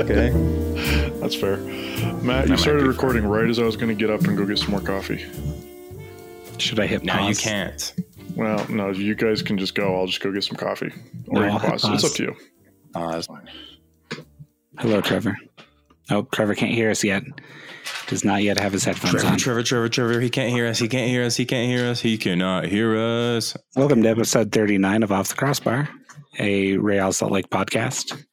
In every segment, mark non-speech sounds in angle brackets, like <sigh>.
okay. <laughs> That's fair. Matt, you started be recording right as I was going to get up and go get some more coffee. Should I hit No, you can't. Well, no, you guys can just go. I'll just go get some coffee. Or No, you can hit pause. It's up to you. Oh, that's fine. Hello, Trevor. Oh, Trevor can't hear us yet. Does not yet have his headphones Trevor, on. Trevor, Trevor, Trevor. He can't hear us. He can't hear us. He can't hear us. He cannot hear us. Welcome to episode 39 of Off the Crossbar, a Real Salt Lake podcast.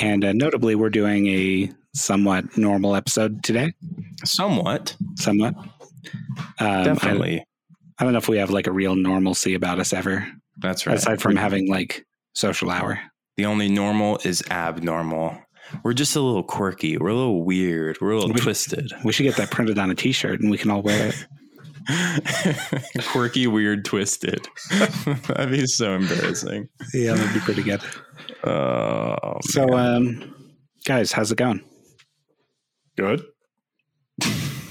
And uh, notably, we're doing a somewhat normal episode today. Somewhat. Somewhat. Um, Definitely. I, I don't know if we have like a real normalcy about us ever, That's right. aside from having like social hour. the only normal is abnormal. We're just a little quirky. We're a little weird. We're a little We- twisted. We should get that printed on a t shirt and we can all wear it. <laughs> quirky, weird, twisted. <laughs> That'd be so embarrassing. Yeah, that'd be pretty good. Oh, So, um, guys, how's it going? Good.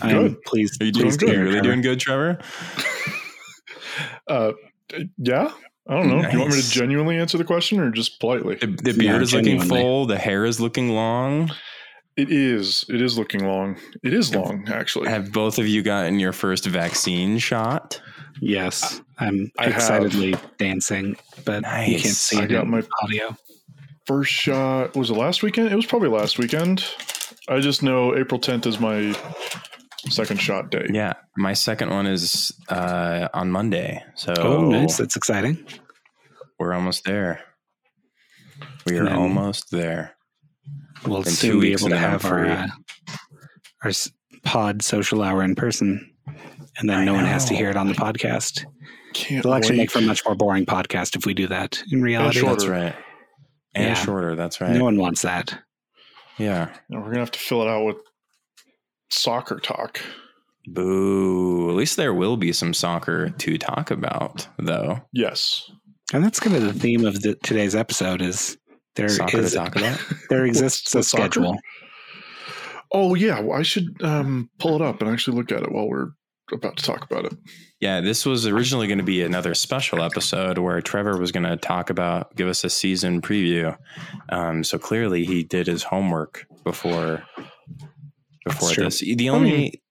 I'm Good. pleased. are you doing good? hear, Really Trevor. doing good, Trevor? <laughs> Uh, yeah. I don't know. Do you want me to genuinely answer the question or just politely? The, the beard No, is looking full. The hair is looking long. It is. It is looking long. It is long, actually. Have both of you gotten your first vaccine shot? Yes, I'm I have. excitedly dancing, but you can't Nice. see I it got in my- audio. First shot was it last weekend? It was probably last weekend. I just know April 10th is my second shot day. Yeah, my second one is uh, on Monday, so Oh, nice! That's exciting. we're almost there. We are then- almost there. We'll In two soon be weeks able to and then I'm have our uh, our pod social hour in person, and then I no one has to hear it on the podcast. Can't It'll actually wait. make for a much more boring podcast if we do that. In reality. That's right. And Yeah. shorter. That's right. no one wants that. Yeah. And we're gonna have to fill it out with soccer talk. Boo. At least there will be some soccer to talk about, though. Yes. And that's kind of the theme of the, today's episode. Is there soccer is to talk about. <laughs> there exists a what's <laughs> soccer? schedule? Oh yeah, well, I should um, pull it up and actually look at it while we're about to talk about it. Yeah, this was originally going to be another special episode where Trevor was going to talk about, give us a season preview. Um, so clearly he did his homework before before true. this. The only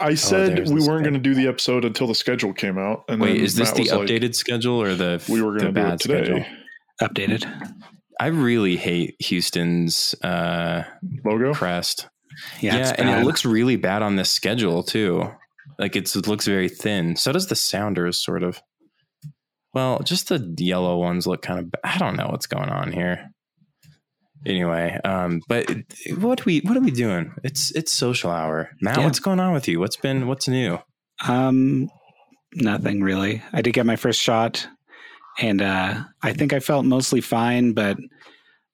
I said Oh, we weren't going to do the episode until the schedule came out. And wait is this Matt the was like, updated schedule or the we were going to do bad it today. schedule? Updated. I really hate Houston's uh, Logo. crest. Yeah, Yeah, it's and it looks really bad on this schedule too. Like it's, it looks very thin. So does the Sounders, sort of. Well, just the yellow ones look kind of. I don't know what's going on here. Anyway, um, but what we what are we doing? It's it's social hour, Matt. Yeah. What's going on with you? What's been what's new? Um, nothing really. I did get my first shot, and uh, I think I felt mostly fine, but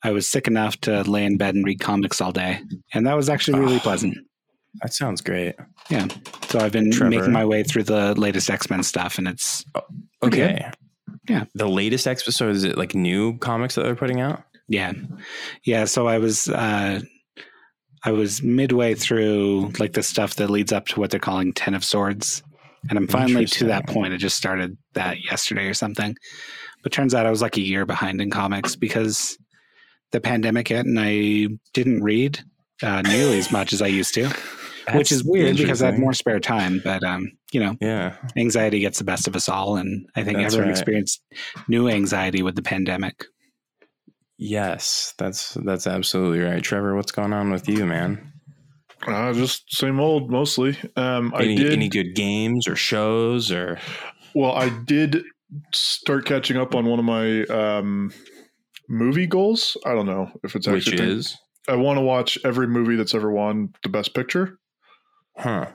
I was sick enough to lay in bed and read comics all day, and that was actually really Oh. pleasant. That sounds great. Yeah. So I've been Trevor. making my way through the latest X Men stuff, and it's good. Okay. Yeah. The latest episode is it like new comics that they're putting out? Yeah, yeah. So I was uh, I was midway through like the stuff that leads up to what they're calling Ten of Swords, and I'm finally to that point. I just started that yesterday or something, but turns out I was like a year behind in comics because the pandemic hit and I didn't read uh, nearly as much as I used to, <laughs> which is weird because I had more spare time. But um, you know, Yeah. anxiety gets the best of us all, and I think That's everyone right. experienced new anxiety with the pandemic. Yes, that's that's absolutely right. Trevor, what's going on with you, man? Uh, just same old, mostly. Um, I Any did. any good games or shows or well, I did start catching up on one of my um, movie goals. I don't know if it's which actually. thing. is I want to watch every movie that's ever won the Best Picture. huh?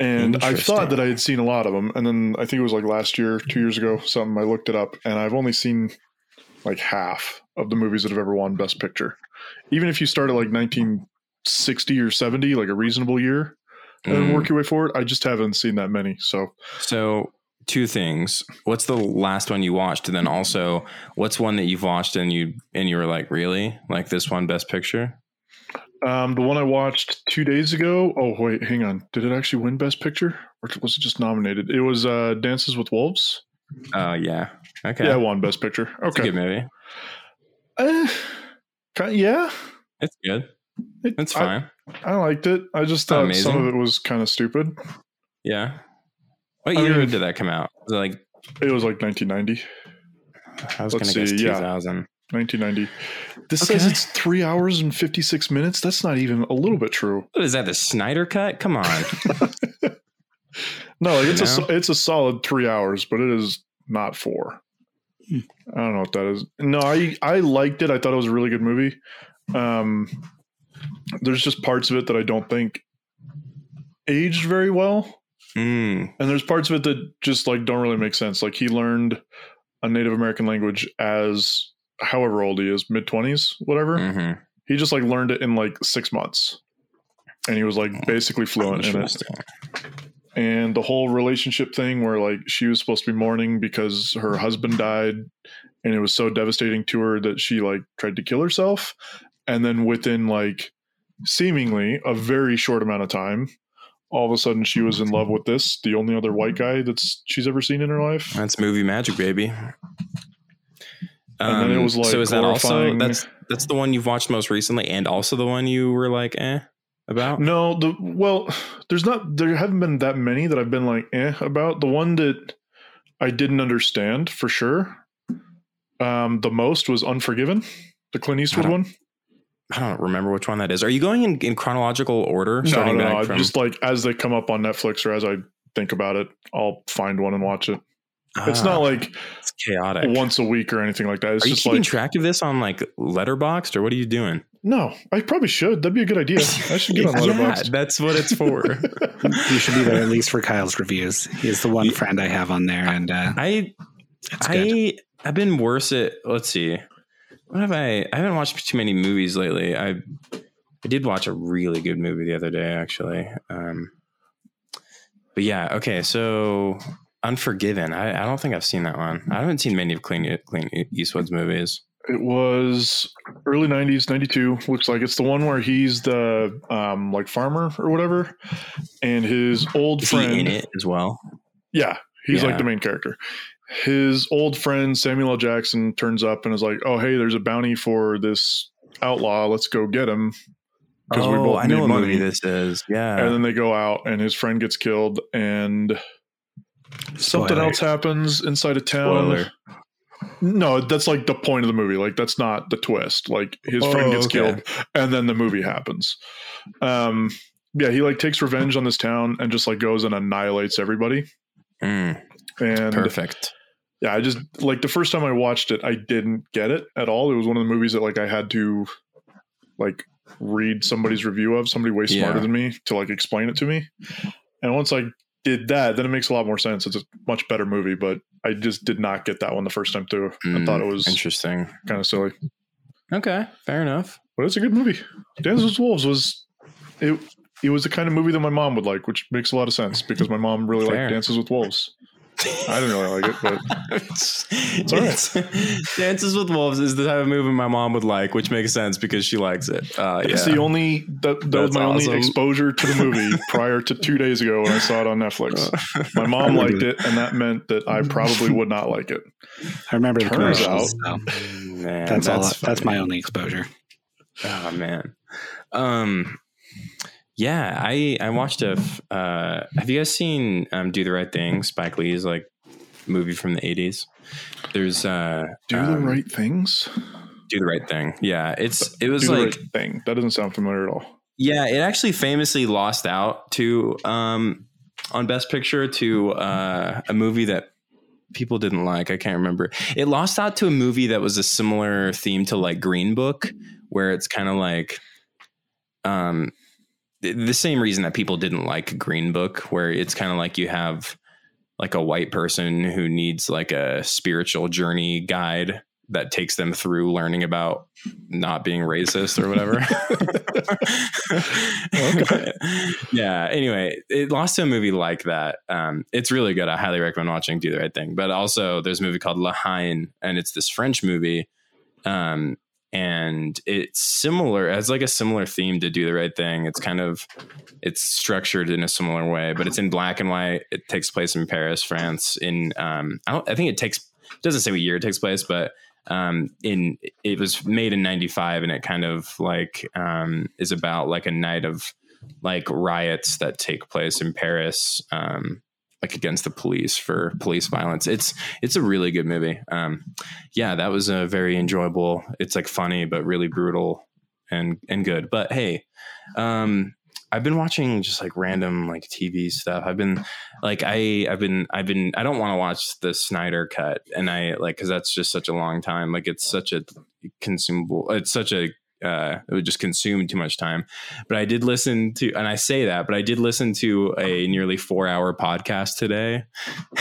And I thought that I had seen a lot of them, and then I think it was like last year, two years ago, something. I looked it up, and I've only seen like half of the movies that have ever won Best Picture. Even if you start at like 1960 or 70, like a reasonable year, and Mm. work your way forward, I just haven't seen that many. So So two things. What's the last one you watched? And then also, what's one that you've watched and you and you were like, really like this one, Best Picture? Um, the one I watched two days ago. Oh wait, hang on. Did it actually win Best Picture, or was it just nominated? It was uh, Dances with Wolves. Oh yeah. Okay. Yeah, won Best Picture. It's a Okay. good movie. Uh, yeah, It's good. It- It's fine. I, liked it. I just thought some of it was kind of stupid. yeah. What I year mean- did that come out? Was it like It was like 1990. I was gonna guess see, yeah. 2000. 1990. This Okay. says it's three hours and 56 minutes. That's not even a little bit true. What is that? The Snyder cut? Come on. <laughs> No, like it's a it's a solid three hours, but it is not four. I don't know what that is. No, I I liked it. I thought it was a really good movie. Um, there's just parts of it that I don't think aged very well, Mm, and there's parts of it that just like don't really make sense. Like he learned a Native American language as however old he is, mid twenties, whatever. mhm. He just like learned it in like six months, and he was like basically fluent in it. And the whole relationship thing where like she was supposed to be mourning because her husband died and it was so devastating to her that she like tried to kill herself. And then within like seemingly a very short amount of time all of a sudden she was in love with this the only other white guy that's she's ever seen in her life. That's movie magic, baby. And then it Um, was, like, so is that also that's that's the one you've watched most recently, and also the one you were like, eh, about? no the well there's not there haven't been that many that i've been like eh about the one that i didn't understand for sure um the most was unforgiven the clint eastwood don't- one I don't remember which one that is. Are you going in, in chronological order? No, no, no. from- Just like as they come up on Netflix or as I think about it, I'll find one and watch it. It's Ah, not like it's chaotic. once a week or anything like that. It's Are you just keeping like track of this on like Letterboxd or what are you doing? no, I probably should. That'd be a good idea. <laughs> I should get on yeah, Letterboxd. that's what it's for. <laughs> You should be there at least for Kyle's reviews. He's the one friend I have on there, and uh, I. I I've been worse at let's see. What have I I haven't watched too many movies lately. I I did watch a really good movie the other day actually. Um but yeah, okay, so Unforgiven. I, I don't think I've seen that one. I haven't seen many of Clean, Clint Eastwood's movies. It was early '90s, '92. Looks like it's the one where he's the um like farmer or whatever, and his old Is friend. in it as well? Yeah, he's Yeah. like the main character. His old friend Samuel L. Jackson turns up and is like, "Oh, hey, there's a bounty for this outlaw. Let's go get him." Because we Oh, both I know need what money. movie this is. Yeah. and then they go out, and his friend gets killed, and something else happens inside of town. Spoiler. No, that's like the point of the movie. Like that's not the twist. Like his friend Oh, gets okay. killed, and then the movie happens. Um, yeah, he like takes revenge on this town and just like goes and annihilates everybody. Mm, And perfect. yeah, I just like the first time I watched it, I didn't get it at all. It was one of the movies that like I had to like read somebody's review of somebody way smarter Yeah. than me to like explain it to me. And once I did that, then it makes a lot more sense. It's a much better movie, but I just did not get that one the first time through. I Mm, thought it was interesting. kind of silly, Okay, fair enough. but it's a good movie. Dances with Wolves was it. It was the kind of movie that my mom would like, which makes a lot of sense because my mom really Fair. liked Dances with Wolves. I don't really like it, but it's, all right. it's- Dances with Wolves is the type of movie my mom would like, which makes sense because she likes it. Uh, yeah. It's the only that, that was my awesome. only exposure to the movie <laughs> prior to two days ago when I saw it on Netflix. My mom <laughs> liked it, and that meant that I probably would not like it. I remember the Turns commercials. out- so Man, that's, all. That's my only exposure. Oh man. Um yeah, I I watched a f- uh have you guys seen um Do the Right Thing, Spike Lee's like movie from the 80s? There's uh Do the um, right things. Do the Right Thing. Yeah, it's it was Do the like right thing. That doesn't sound familiar at all. yeah, it actually famously lost out to um on Best Picture to uh a movie that people didn't like. I can't remember. It lost out to a movie that was a similar theme to like Green Book, where it's kind of like um the same reason that people didn't like Green Book, where it's kind of like you have like a white person who needs like a spiritual journey guide that takes them through learning about not being racist or whatever. <laughs> <laughs> yeah. Anyway, it lost to a movie like that. Um, it's really good. I highly recommend watching Do the Right Thing. But also, there's a movie called La Haine, and it's this French movie. Um, and it's similar as like a similar theme to do the right thing. It's kind of it's structured in a similar way but it's in black and white. It takes place in paris france in um i, don't, I think it takes it doesn't say what year it takes place but um in it was made in 95 and it kind of like um is about like a night of like riots that take place in paris um like against the police for police violence. It's it's a really good movie. Um, yeah, that was a very enjoyable. It's like funny but really brutal and and good. But hey, um, I've been watching just like random like TV stuff. I've been like I I've been I've been I don't want to watch the Snyder cut and I like because that's just such a long time. Like it's such a consumable. It's such a uh, it would just consume too much time. But I did listen to, and I say that, but I did listen to a nearly four hour podcast today. <laughs>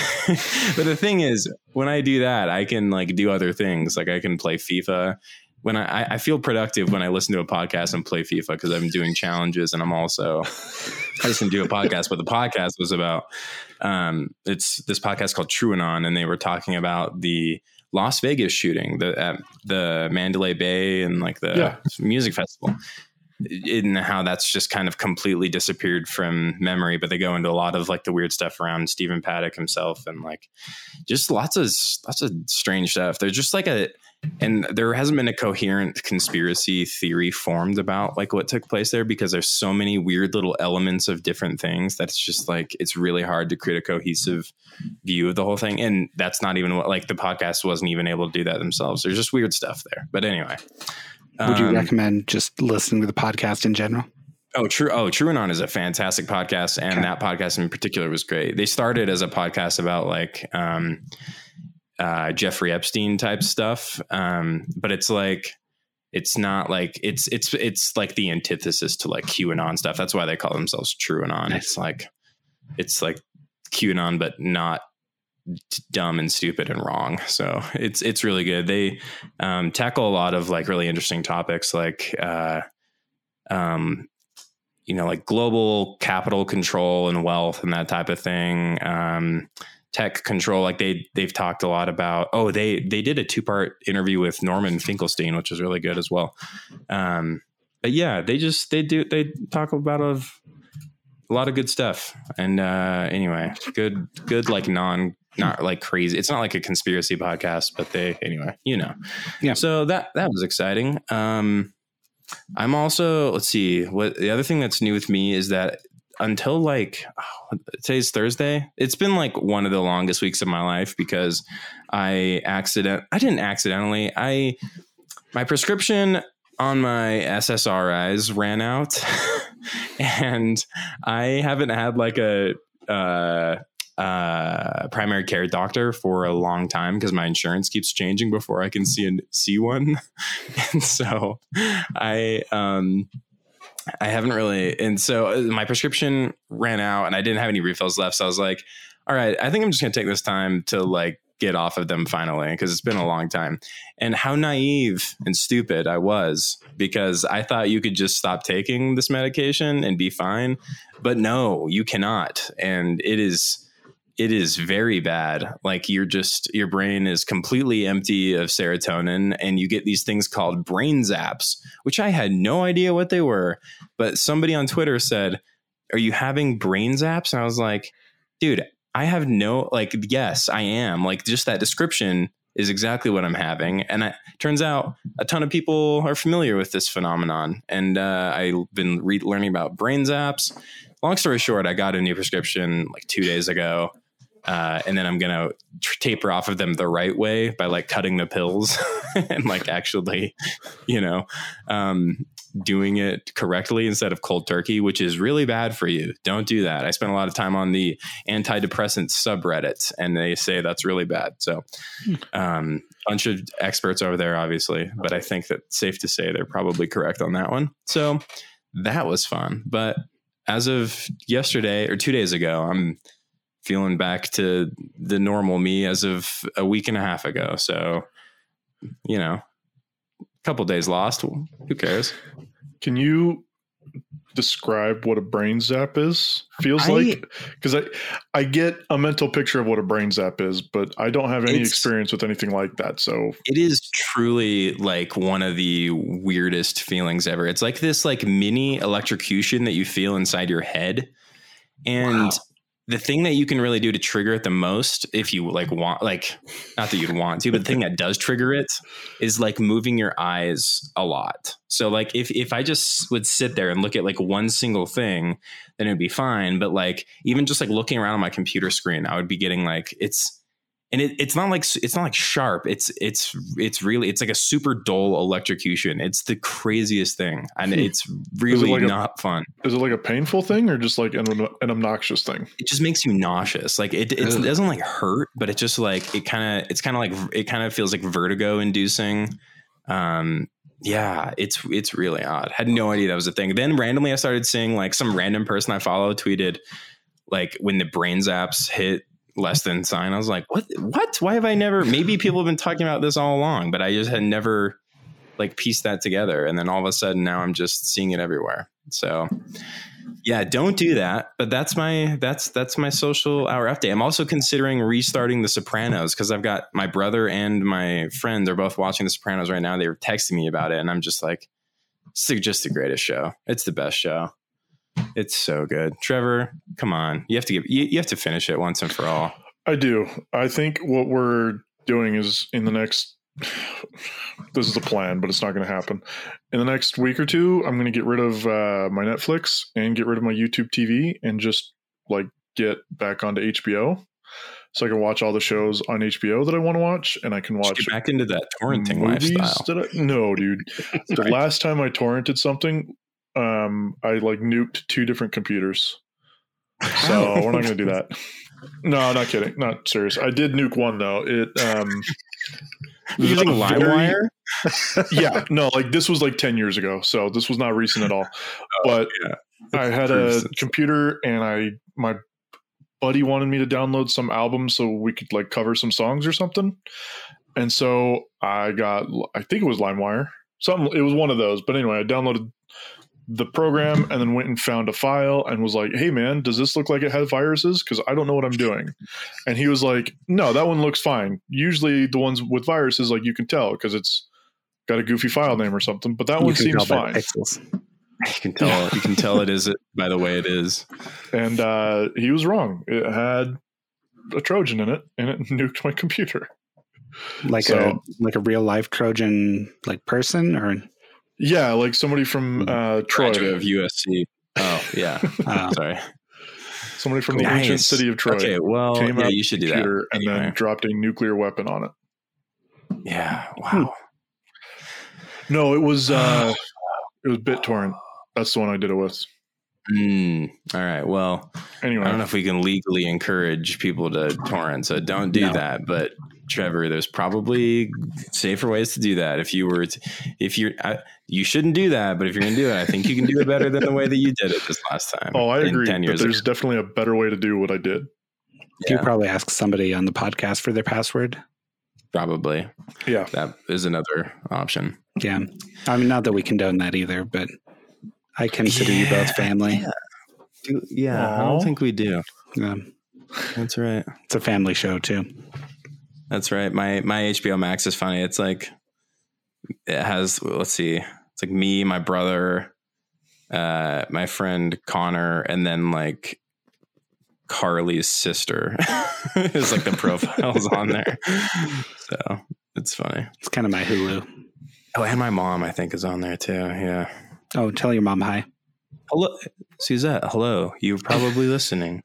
but the thing is, when I do that, I can like do other things. Like I can play FIFA. When I, I feel productive when I listen to a podcast and play FIFA because I'm doing challenges and I'm also I listened to a podcast, but the podcast was about um, it's this podcast called TrueAnon, and they were talking about the Las Vegas shooting, the at the Mandalay Bay and like the Yeah. music festival. In how that's just kind of completely disappeared from memory, but they go into a lot of like the weird stuff around Stephen Paddock himself and like just lots of lots of strange stuff. There's just like a and there hasn't been a coherent conspiracy theory formed about like what took place there because there's so many weird little elements of different things that's just like it's really hard to create a cohesive view of the whole thing. And that's not even what like the podcast wasn't even able to do that themselves. There's just weird stuff there. But anyway Would you Um, recommend just listening to the podcast in general? Oh, true. Oh, TrueAnon is a fantastic podcast, and Okay. that podcast in particular was great. They started as a podcast about like um, uh, Jeffrey Epstein type stuff, um, but it's like it's not like it's it's it's like the antithesis to like QAnon stuff. That's why they call themselves TrueAnon. Nice. It's like it's like QAnon, but not dumb and stupid and wrong. So it's it's really good. They um, tackle a lot of like really interesting topics, like uh, um, you know, like global capital control and wealth and that type of thing. Um, tech control, like they they've talked a lot about. Oh, they they did a two part interview with Norman Finkelstein, which was really good as well. Um, but yeah, they just they do they talk about of a lot of good stuff. And uh, anyway, good good like non not like crazy. It's not like a conspiracy podcast, but they anyway, you know. Yeah. So that that was exciting. Um, I'm also let's see what the other thing that's new with me is that until like oh, <sighs> today's Thursday, it's been like one of the longest weeks of my life because I accident I didn't accidentally I my prescription on my SSRIs ran out <laughs> and I haven't had like a uh uh primary care doctor for a long time because my insurance keeps changing before I can see and see one. <laughs> and so I um I haven't really and so uh, my prescription ran out and I didn't have any refills left. So I was like, all right, I think I'm just gonna take this time to like get off of them finally because it's been a long time. And how naive and stupid I was because I thought you could just stop taking this medication and be fine. But no, you cannot. And it is it is very bad. Like you're just your brain is completely empty of serotonin and you get these things called brain zaps, which I had no idea what they were. But somebody on Twitter said, Are you having brain zaps? And I was like, dude, I have no like yes, I am. Like just that description is exactly what I'm having. And it turns out a ton of people are familiar with this phenomenon. And uh, I've been re- learning about brain zaps. Long story short, I got a new prescription like two days ago. Uh, and then I'm gonna tr- taper off of them the right way by like cutting the pills <laughs> and like actually, you know, um, doing it correctly instead of cold turkey, which is really bad for you. Don't do that. I spent a lot of time on the antidepressant subreddits, and they say that's really bad. So, um, bunch of experts over there, obviously, but I think that safe to say they're probably correct on that one. So that was fun. But as of yesterday or two days ago, I'm feeling back to the normal me as of a week and a half ago. So, you know, a couple days lost. Who cares? Can you describe what a brain zap is? Feels I- like because I I get a mental picture of what a brain zap is, but I don't have any experience with anything like that. So It is truly like one of the weirdest feelings ever. It's like this like mini electrocution that you feel inside your head. And Wow. The thing that you can really do to trigger it the most, if you like want like not that you'd want to, but the thing that does trigger it is like moving your eyes a lot. So like if if I just would sit there and look at like one single thing, then it'd be fine. But like even just like looking around on my computer screen, I would be getting like it's and it, it's not like it's not like sharp. It's it's it's really it's like a super dull electrocution. It's the craziest thing, and Hmm. it's really like a- not fun. is it like a painful thing or just like an, an obnoxious thing? It just makes you nauseous. Like it, it doesn't like hurt, but it just like it kind of it's kind of like it kind of feels like vertigo inducing. Um, yeah, it's it's really odd. Had no idea that was a thing. Then randomly, I started seeing like some random person I follow tweeted like when the brain zaps hit less than sign. I was like, what? What? Why have I never? <laughs> Maybe people have been talking about this all along, but I just had never like pieced that together. And then all of a sudden, now I'm just seeing it everywhere. So yeah, don't do that. But that's my that's that's my social hour update. I'm also considering restarting The Sopranos because I've got my brother and my friend. They're both watching The Sopranos right now. They were texting me about it, and I'm just like, it's just the greatest show. It's the best show. It's so good. Trevor, come on. You have to give you, you have to finish it once and for all. I do. I think what we're doing is in the next. This is a plan, but it's not going to happen. In the next week or two, I'm going to get rid of uh, my Netflix and get rid of my YouTube TV and just like get back onto HBO, so I can watch all the shows on HBO that I want to watch, and I can watch Get back into that torrenting movies lifestyle. I, no, dude. <laughs> the last time I torrented something, um, I like nuked two different computers. So we're not going to do that. No, not kidding. Not serious. I did nuke one though. It um <laughs> using a LimeWire. <laughs> yeah, no, like this was like 10 years ago. So this was not recent at all. But yeah. I had a it's- computer and I my buddy wanted me to download some albums so we could like cover some songs or something. And so I got I think it was LimeWire. Something it was one of those. But anyway, I downloaded the program and then went and found a file and was like, "Hey man, does this look like it has viruses cuz I don't know what I'm doing." And he was like, "No, that one looks fine. Usually the ones with viruses like you can tell cuz it's got a goofy file name or something, but that You one seems fine." Pixels. You can tell you can tell it is it by the way it is. and uh, he was wrong. It had a Trojan in it, and it <laughs> nuked my computer. Like So- a like a real life Trojan like person or Yeah, like somebody from uh, Troy, Graduate of USC. Oh yeah. <laughs> uh, Sorry. somebody from the ancient city of Troy, Okay, well, came yeah, you should do that. computer and Anyway. then dropped a nuclear weapon on it. Yeah. Wow. No, it was <sighs> uh, it was BitTorrent. That's the one I did it with. Mm, all right. Well, Anyway, I don't know if we can legally encourage people to torrent, so don't do No. that. But Trevor, there's probably safer ways to do that. If you were, to, if you're, I, you shouldn't do that. But if you're going to do it, I think you can do it better than the way that you did it this last time. oh, I agree. Ten But years there's ago. definitely a better way to do what I did. you probably ask somebody on the podcast for their password. Probably Yeah, that is another option. Yeah. I mean not that we condone that either, but I consider you both Yeah. family. Do- Yeah, I don't think we do. Yeah. That's right. It's a family show too. That's right. My my HBO Max is funny. It's like it has let's see. It's like me, my brother, uh, my friend Connor, and then like Carly's sister <laughs> is like the <laughs> profiles on there. So it's funny. It's kind of my Hulu. Oh, and my mom, I think, is on there too. Yeah. Oh, tell your mom hi. Hello, Suzette. Hello. You're probably listening.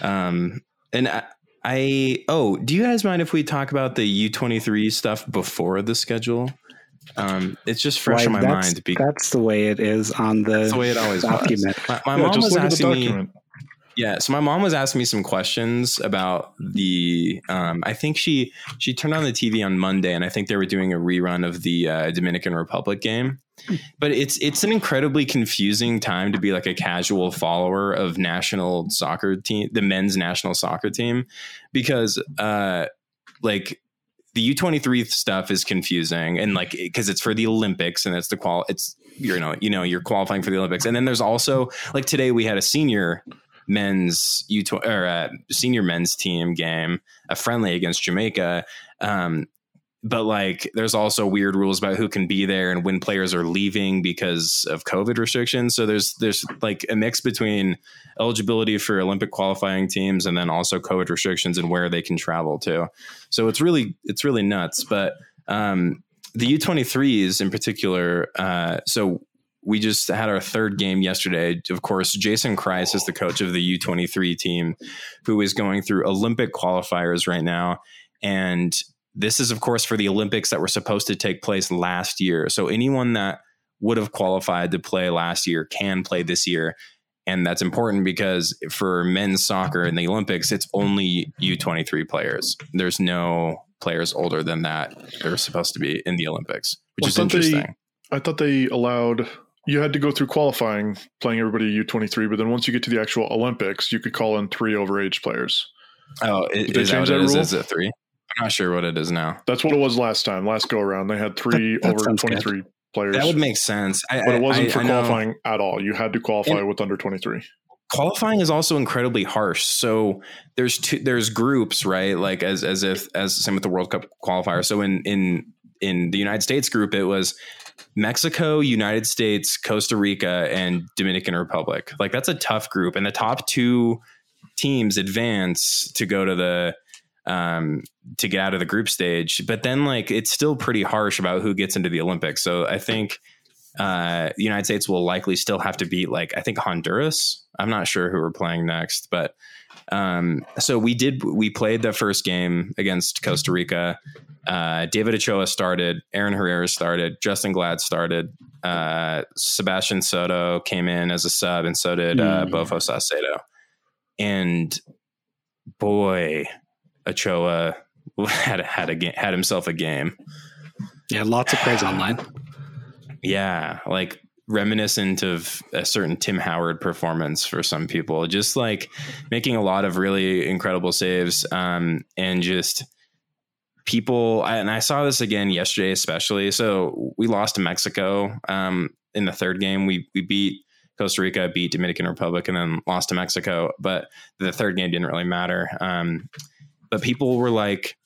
Um, and I, I, oh, do you guys mind if we talk about the U23 stuff before the schedule? Um, it's just fresh Why, in my that's, mind. Because that's the way it is on the that's the way it always was. document. My, my yeah. mom was look at the asking me. Yeah, so my mom was asking me some questions about the. Um, I think she she turned on the TV on Monday, and I think they were doing a rerun of the uh, Dominican Republic game. But it's it's an incredibly confusing time to be like a casual follower of national soccer team, the men's national soccer team, because uh, like the U twenty three stuff is confusing, and like because it's for the Olympics and it's the qual it's you know you know you're qualifying for the Olympics. And then there's also like today we had a senior men's U or a senior men's team game, a friendly against Jamaica. Um, but like there's also weird rules about who can be there and when players are leaving because of covid restrictions so there's there's like a mix between eligibility for olympic qualifying teams and then also covid restrictions and where they can travel to so it's really it's really nuts but um, the u23s in particular uh, so we just had our third game yesterday. Of course, Jason Kreis is the coach of the U23 team who is going through Olympic qualifiers right now. And this is, of course, for the Olympics that were supposed to take place last year. So anyone that would have qualified to play last year can play this year. And that's important because for men's soccer in the Olympics, it's only U23 players. There's no players older than that that are supposed to be in the Olympics, which well, is interesting. They, I thought they allowed you had to go through qualifying playing everybody U23, but then once you get to the actual Olympics, you could call in three overage players. Oh, Did is, that, that rule? Is it three? I'm not sure what it is now. That's what it was last time. Last go around, they had three that, that over 23 good. players. That would make sense. I, but it wasn't I, for I qualifying know. at all. You had to qualify and with under 23. Qualifying is also incredibly harsh. So there's two there's groups, right? Like as as if as same with the World Cup qualifier. So in in in the United States group, it was Mexico, United States, Costa Rica, and Dominican Republic. Like that's a tough group, and the top two teams advance to go to the um, to get out of the group stage. But then like it's still pretty harsh about who gets into the Olympics. So I think uh, the United States will likely still have to beat like I think Honduras. I'm not sure who we're playing next, but um, so we did we played the first game against Costa Rica. Uh, David Ochoa started, Aaron Herrera started, Justen Glad started, uh, Sebastian Soto came in as a sub, and so did uh, mm. Bofo Saucedo. And boy, Ochoa <laughs> had had a had himself a game. Yeah, lots of praise online. Yeah, like reminiscent of a certain Tim Howard performance for some people. Just like making a lot of really incredible saves, um, and just people. And I saw this again yesterday, especially. So we lost to Mexico um, in the third game. We we beat Costa Rica, beat Dominican Republic, and then lost to Mexico. But the third game didn't really matter. Um, but people were like,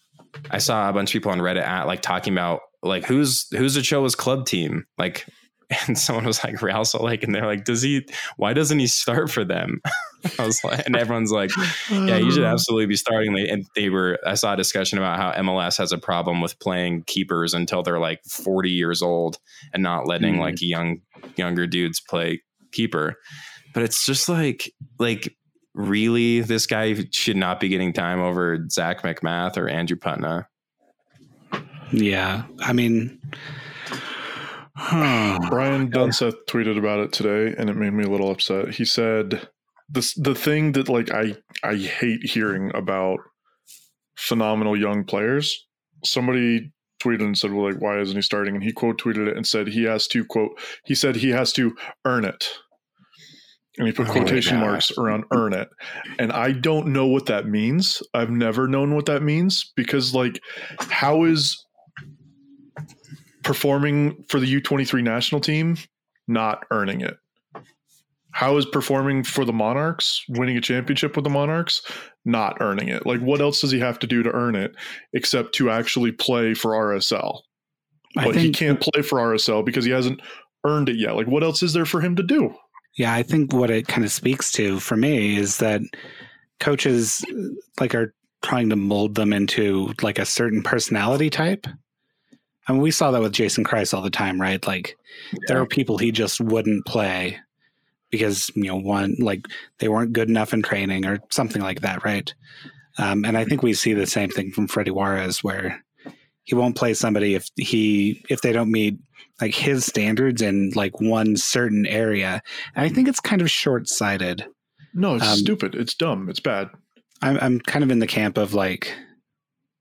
I saw a bunch of people on Reddit at like talking about like who's who's Ochoa's club team like <laughs> and someone was like Real Salt Lake, and they're like, "Does he? Why doesn't he start for them?" <laughs> I was like, and everyone's like, "Yeah, you should absolutely be starting." And they were. I saw a discussion about how MLS has a problem with playing keepers until they're like forty years old and not letting mm. like young younger dudes play keeper. But it's just like like really, this guy should not be getting time over Zac MacMath or Andrew Putna. Yeah, I mean <sighs> Brian Dunseth tweeted about it today, and it made me a little upset. He said the the thing that like I I hate hearing about phenomenal young players. Somebody tweeted and said, "Well, like why isn't he starting?" And he quote tweeted it and said he has to quote. He said he has to earn it, and he put oh quotation marks around "earn it." And I don't know what that means. I've never known what that means because like, how is performing for the U23 national team, not earning it? How is performing for the Monarchs, winning a championship with the Monarchs, not earning it? Like, what else does he have to do to earn it except to actually play for RSL? I but he can't play for RSL because he hasn't earned it yet. Like, what else is there for him to do? Yeah, I think what it kind of speaks to for me is that coaches like are trying to mold them into like a certain personality type I mean, we saw that with Jason Kreis all the time, right? Like, yeah. there are people he just wouldn't play because you know one like they weren't good enough in training or something like that, right? Um, and I think we see the same thing from Freddy Juarez, where he won't play somebody if he if they don't meet like his standards in like one certain area. And I think it's kind of short sighted. No, it's um, stupid. It's dumb. It's bad. I'm I'm kind of in the camp of like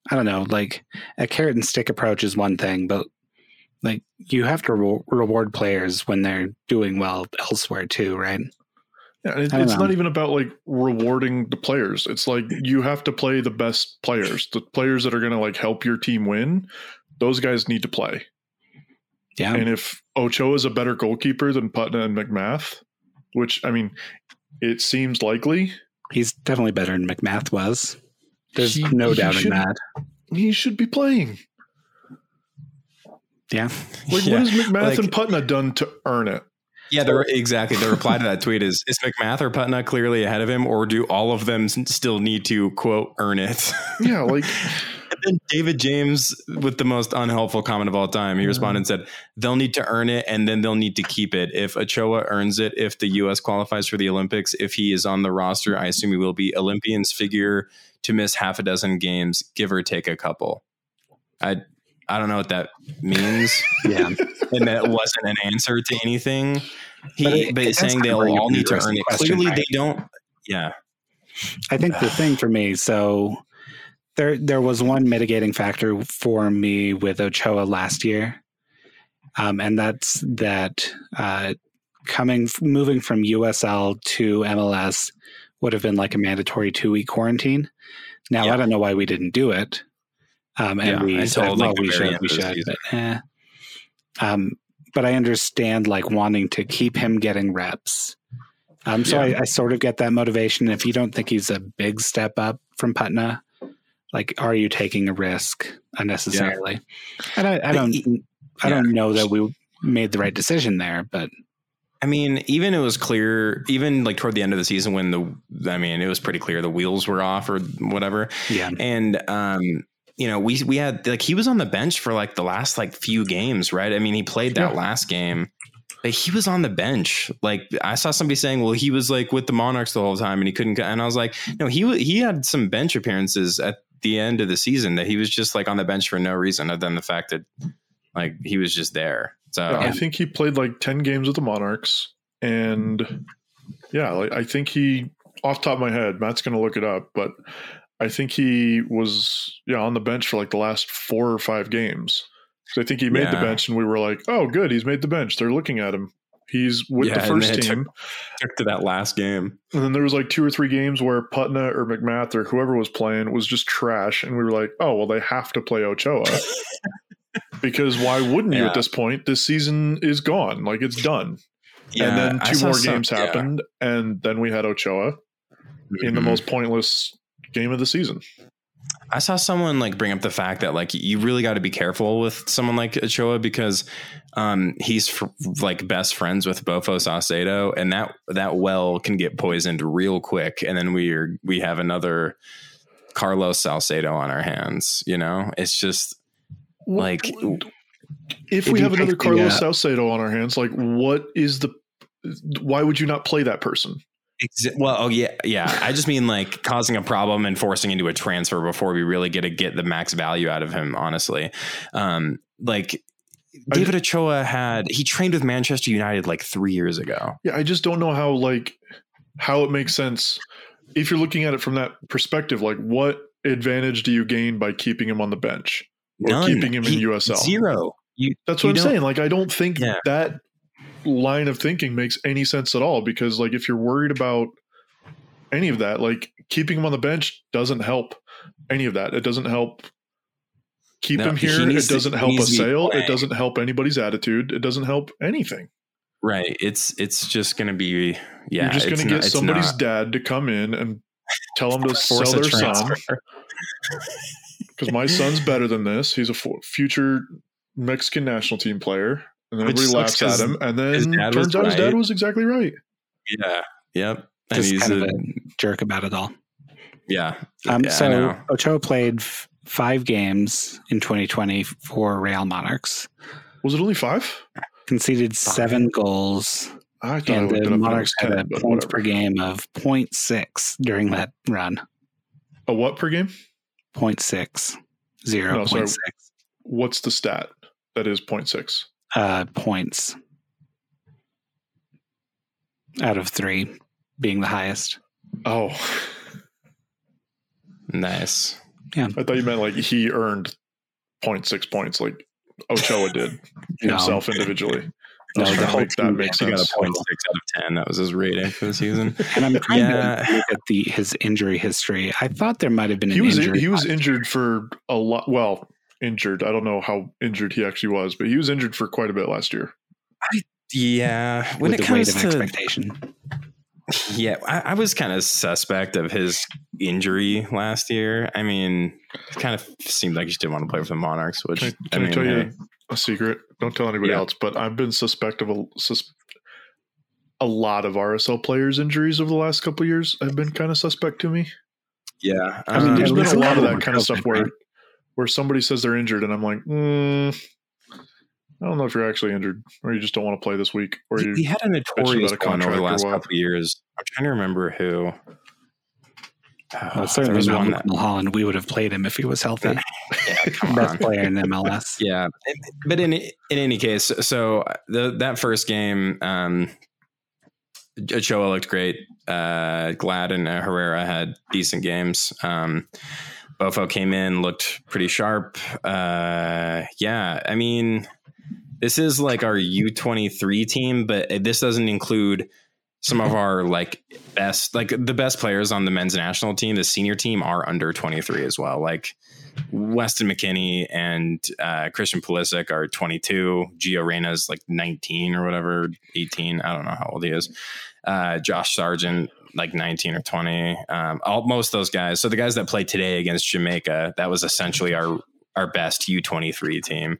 I don't know, like a carrot and stick approach is one thing, but like you have to re- reward players when they're doing well elsewhere too, right? Yeah, it, it's know. not even about like rewarding the players. It's like you have to play the best players, the players that are going to like help your team win. Those guys need to play. Yeah. And if Ochoa is a better goalkeeper than Putna and MacMath, which I mean, it seems likely, He's definitely better than MacMath was. There's He- no he doubt in that. he should be playing. Yeah. Like, <laughs> Yeah, what has MacMath like- and Putna done to earn it? Yeah, the, exactly. The reply to that tweet is: Is MacMath or Putna clearly ahead of him, or do all of them still need to quote earn it? Yeah, like And <laughs> then David James, with the most unhelpful comment of all time, he responded and said, "They'll need to earn it, and then they'll need to keep it. If Ochoa earns it, if the U.S. qualifies for the Olympics, if he is on the roster, I assume he will be. Olympians figure to miss half a dozen games, give or take a couple. I I don't know what that means, <laughs> Yeah. and that wasn't an answer to anything. He, But but, it- it does saying they'll bring all need to earn it. question, Clearly, right? they don't. Yeah, I think the thing for me, so there there was one mitigating factor for me with Ochoa last year, um, and that's that uh, coming moving from USL to MLS would have been like a mandatory two week quarantine. Now Yeah. I don't know why we didn't do it, um, and Yeah, we said, like, well, we should, we should, but eh. Um, but I understand like wanting to keep him getting reps. Um, so Yeah. I, I sort of get that motivation. If you don't think he's a big step up from Putna, like, are you taking a risk unnecessarily? And I, I don't, I don't know that we made the right decision there, but I mean, even it was clear, even like toward the end of the season when the, I mean, it was pretty clear the wheels were off or whatever. yeah, And, um, you know, we, we had like, he was on the bench for like the last like few games, right? I mean, he played that Yeah. last game, but he was on the bench. Like I saw somebody saying, well, he was like with the Monarchs the whole time and he couldn't, and I was like, no, he, he had some bench appearances at the end of the season that he was just like on the bench for no reason other than the fact that like he was just there. So Yeah, I think he played like 10 games with the Monarchs. And yeah, like I think he, off the top of my head, Matt's going to look it up, but I think he was yeah on the bench for like the last four or five games. So I think he made the bench, and we were like, "Oh, good, he's made the bench." They're looking at him. He's with Yeah, the first team, took to that last game. and then there was like two or three games where Putna or MacMath or whoever was playing was just trash, and we were like, "Oh, well, they have to play Ochoa." <laughs> Because why wouldn't you at this point? This season is gone. Like it's done. Yeah, and then two more some- games yeah. happened, and then we had Ochoa in the Mhm. most pointless game of the season. I saw someone like bring up the fact that like you really got to be careful with someone like Ochoa because um, he's fr- like best friends with Bofo Saucedo, and that that well can get poisoned real quick, and then we are we have another Carlos Salcedo on our hands. You know, it's just like if If we have another Carlos Salcedo on our hands, like what is the? Why would you not play that person? Exa- well, oh yeah, yeah. I just mean like causing a problem and forcing into a transfer before we really get to get the max value out of him. Honestly, um, like David Ochoa had he trained with Manchester United like three years ago. Yeah, I just don't know how like how it makes sense if you're looking at it from that perspective. Like, what advantage do you gain by keeping him on the bench or None. keeping him in He- USL? Zero. You, That's what I'm saying. Like, I don't think Yeah. that line of thinking makes any sense at all because, like, if you're worried about any of that, like, keeping him on the bench doesn't help any of that. It doesn't help keep No, him he here. It doesn't he help a to sale. It doesn't help anybody's attitude. It doesn't help anything. Right. It's it's just gonna be yeah. you're just gonna get not- somebody's not. dad to come in and tell him to <laughs> sell their son because <laughs> <laughs> my son's better than this. He's a future Mexican national team player. And then Which everybody sucks at him. And then turns out his dad was exactly right. Yeah. Yep. And Just he's kind a, of jerk about it all. yeah. Um, Yeah, so know. Ochoa played f- five games in 2020 for Real Monarchs, Was it only five? conceded seven goals, I thought and looked the up. and it Monarchs had 10, a points per game of 0.6 during that run. A what per game? 0.6. 0.6 No, sorry. What's the stat that is 0.6? Uh, points out of three being the highest. Oh, Nice. Yeah, I thought you meant like he earned 0.6 points like Ochoa did <laughs> No. himself individually. <laughs> No, was the trying whole make that team make did. He got a point six out of ten. That was his rating for the season. <laughs> And I'm trying Yeah. to look at the his injury history. I thought there might have been an He was injury. he was injured for a lot. Well, injured. I don't know how injured he actually was, but he was injured for quite a bit last year. Yeah, when with it the comes to expectation. <laughs> yeah, I, I was kind of suspect of his injury last year. I mean, it kind of seemed like he didn't want to play for the Monarchs. Which Can, I, can I, mean, tell hey, you a secret? Don't tell anybody Yeah. else, but I've been suspect of a, sus, a lot of RSL players' injuries over the last couple of years. Have been kind of suspect to me. yeah, I mean, um, There's at been a a lot of that kind of stuff where right? Where somebody says they're injured, and I'm like, mm, I don't know if you're actually injured, or you just don't want to play this week, or you he had a notorious out of one over the last couple of years. I'm trying to remember who. Oh, Well, there certainly was not one Luke that, Mulholland. We would have played him if he was healthy. yeah, Best player in MLS. <laughs> Yeah, but in in any case, so the that first game, um, Ochoa looked great. Uh, Glad and uh, Herrera had decent games. Um, Bofo came in, looked pretty sharp. Uh, yeah, I mean, this is like our U twenty three team, but this doesn't include some of our like best, like the best players on the men's national team. The senior team are under twenty three as well. Like Weston McKennie and uh, Christian Pulisic are 22. Gio Reyna's like 19 or whatever, 18. I don't know how old he is. Uh, Josh Sargent, like 19 or 20. Um, all, most of those guys. So the guys that played today against Jamaica, that was essentially our our best U23 team.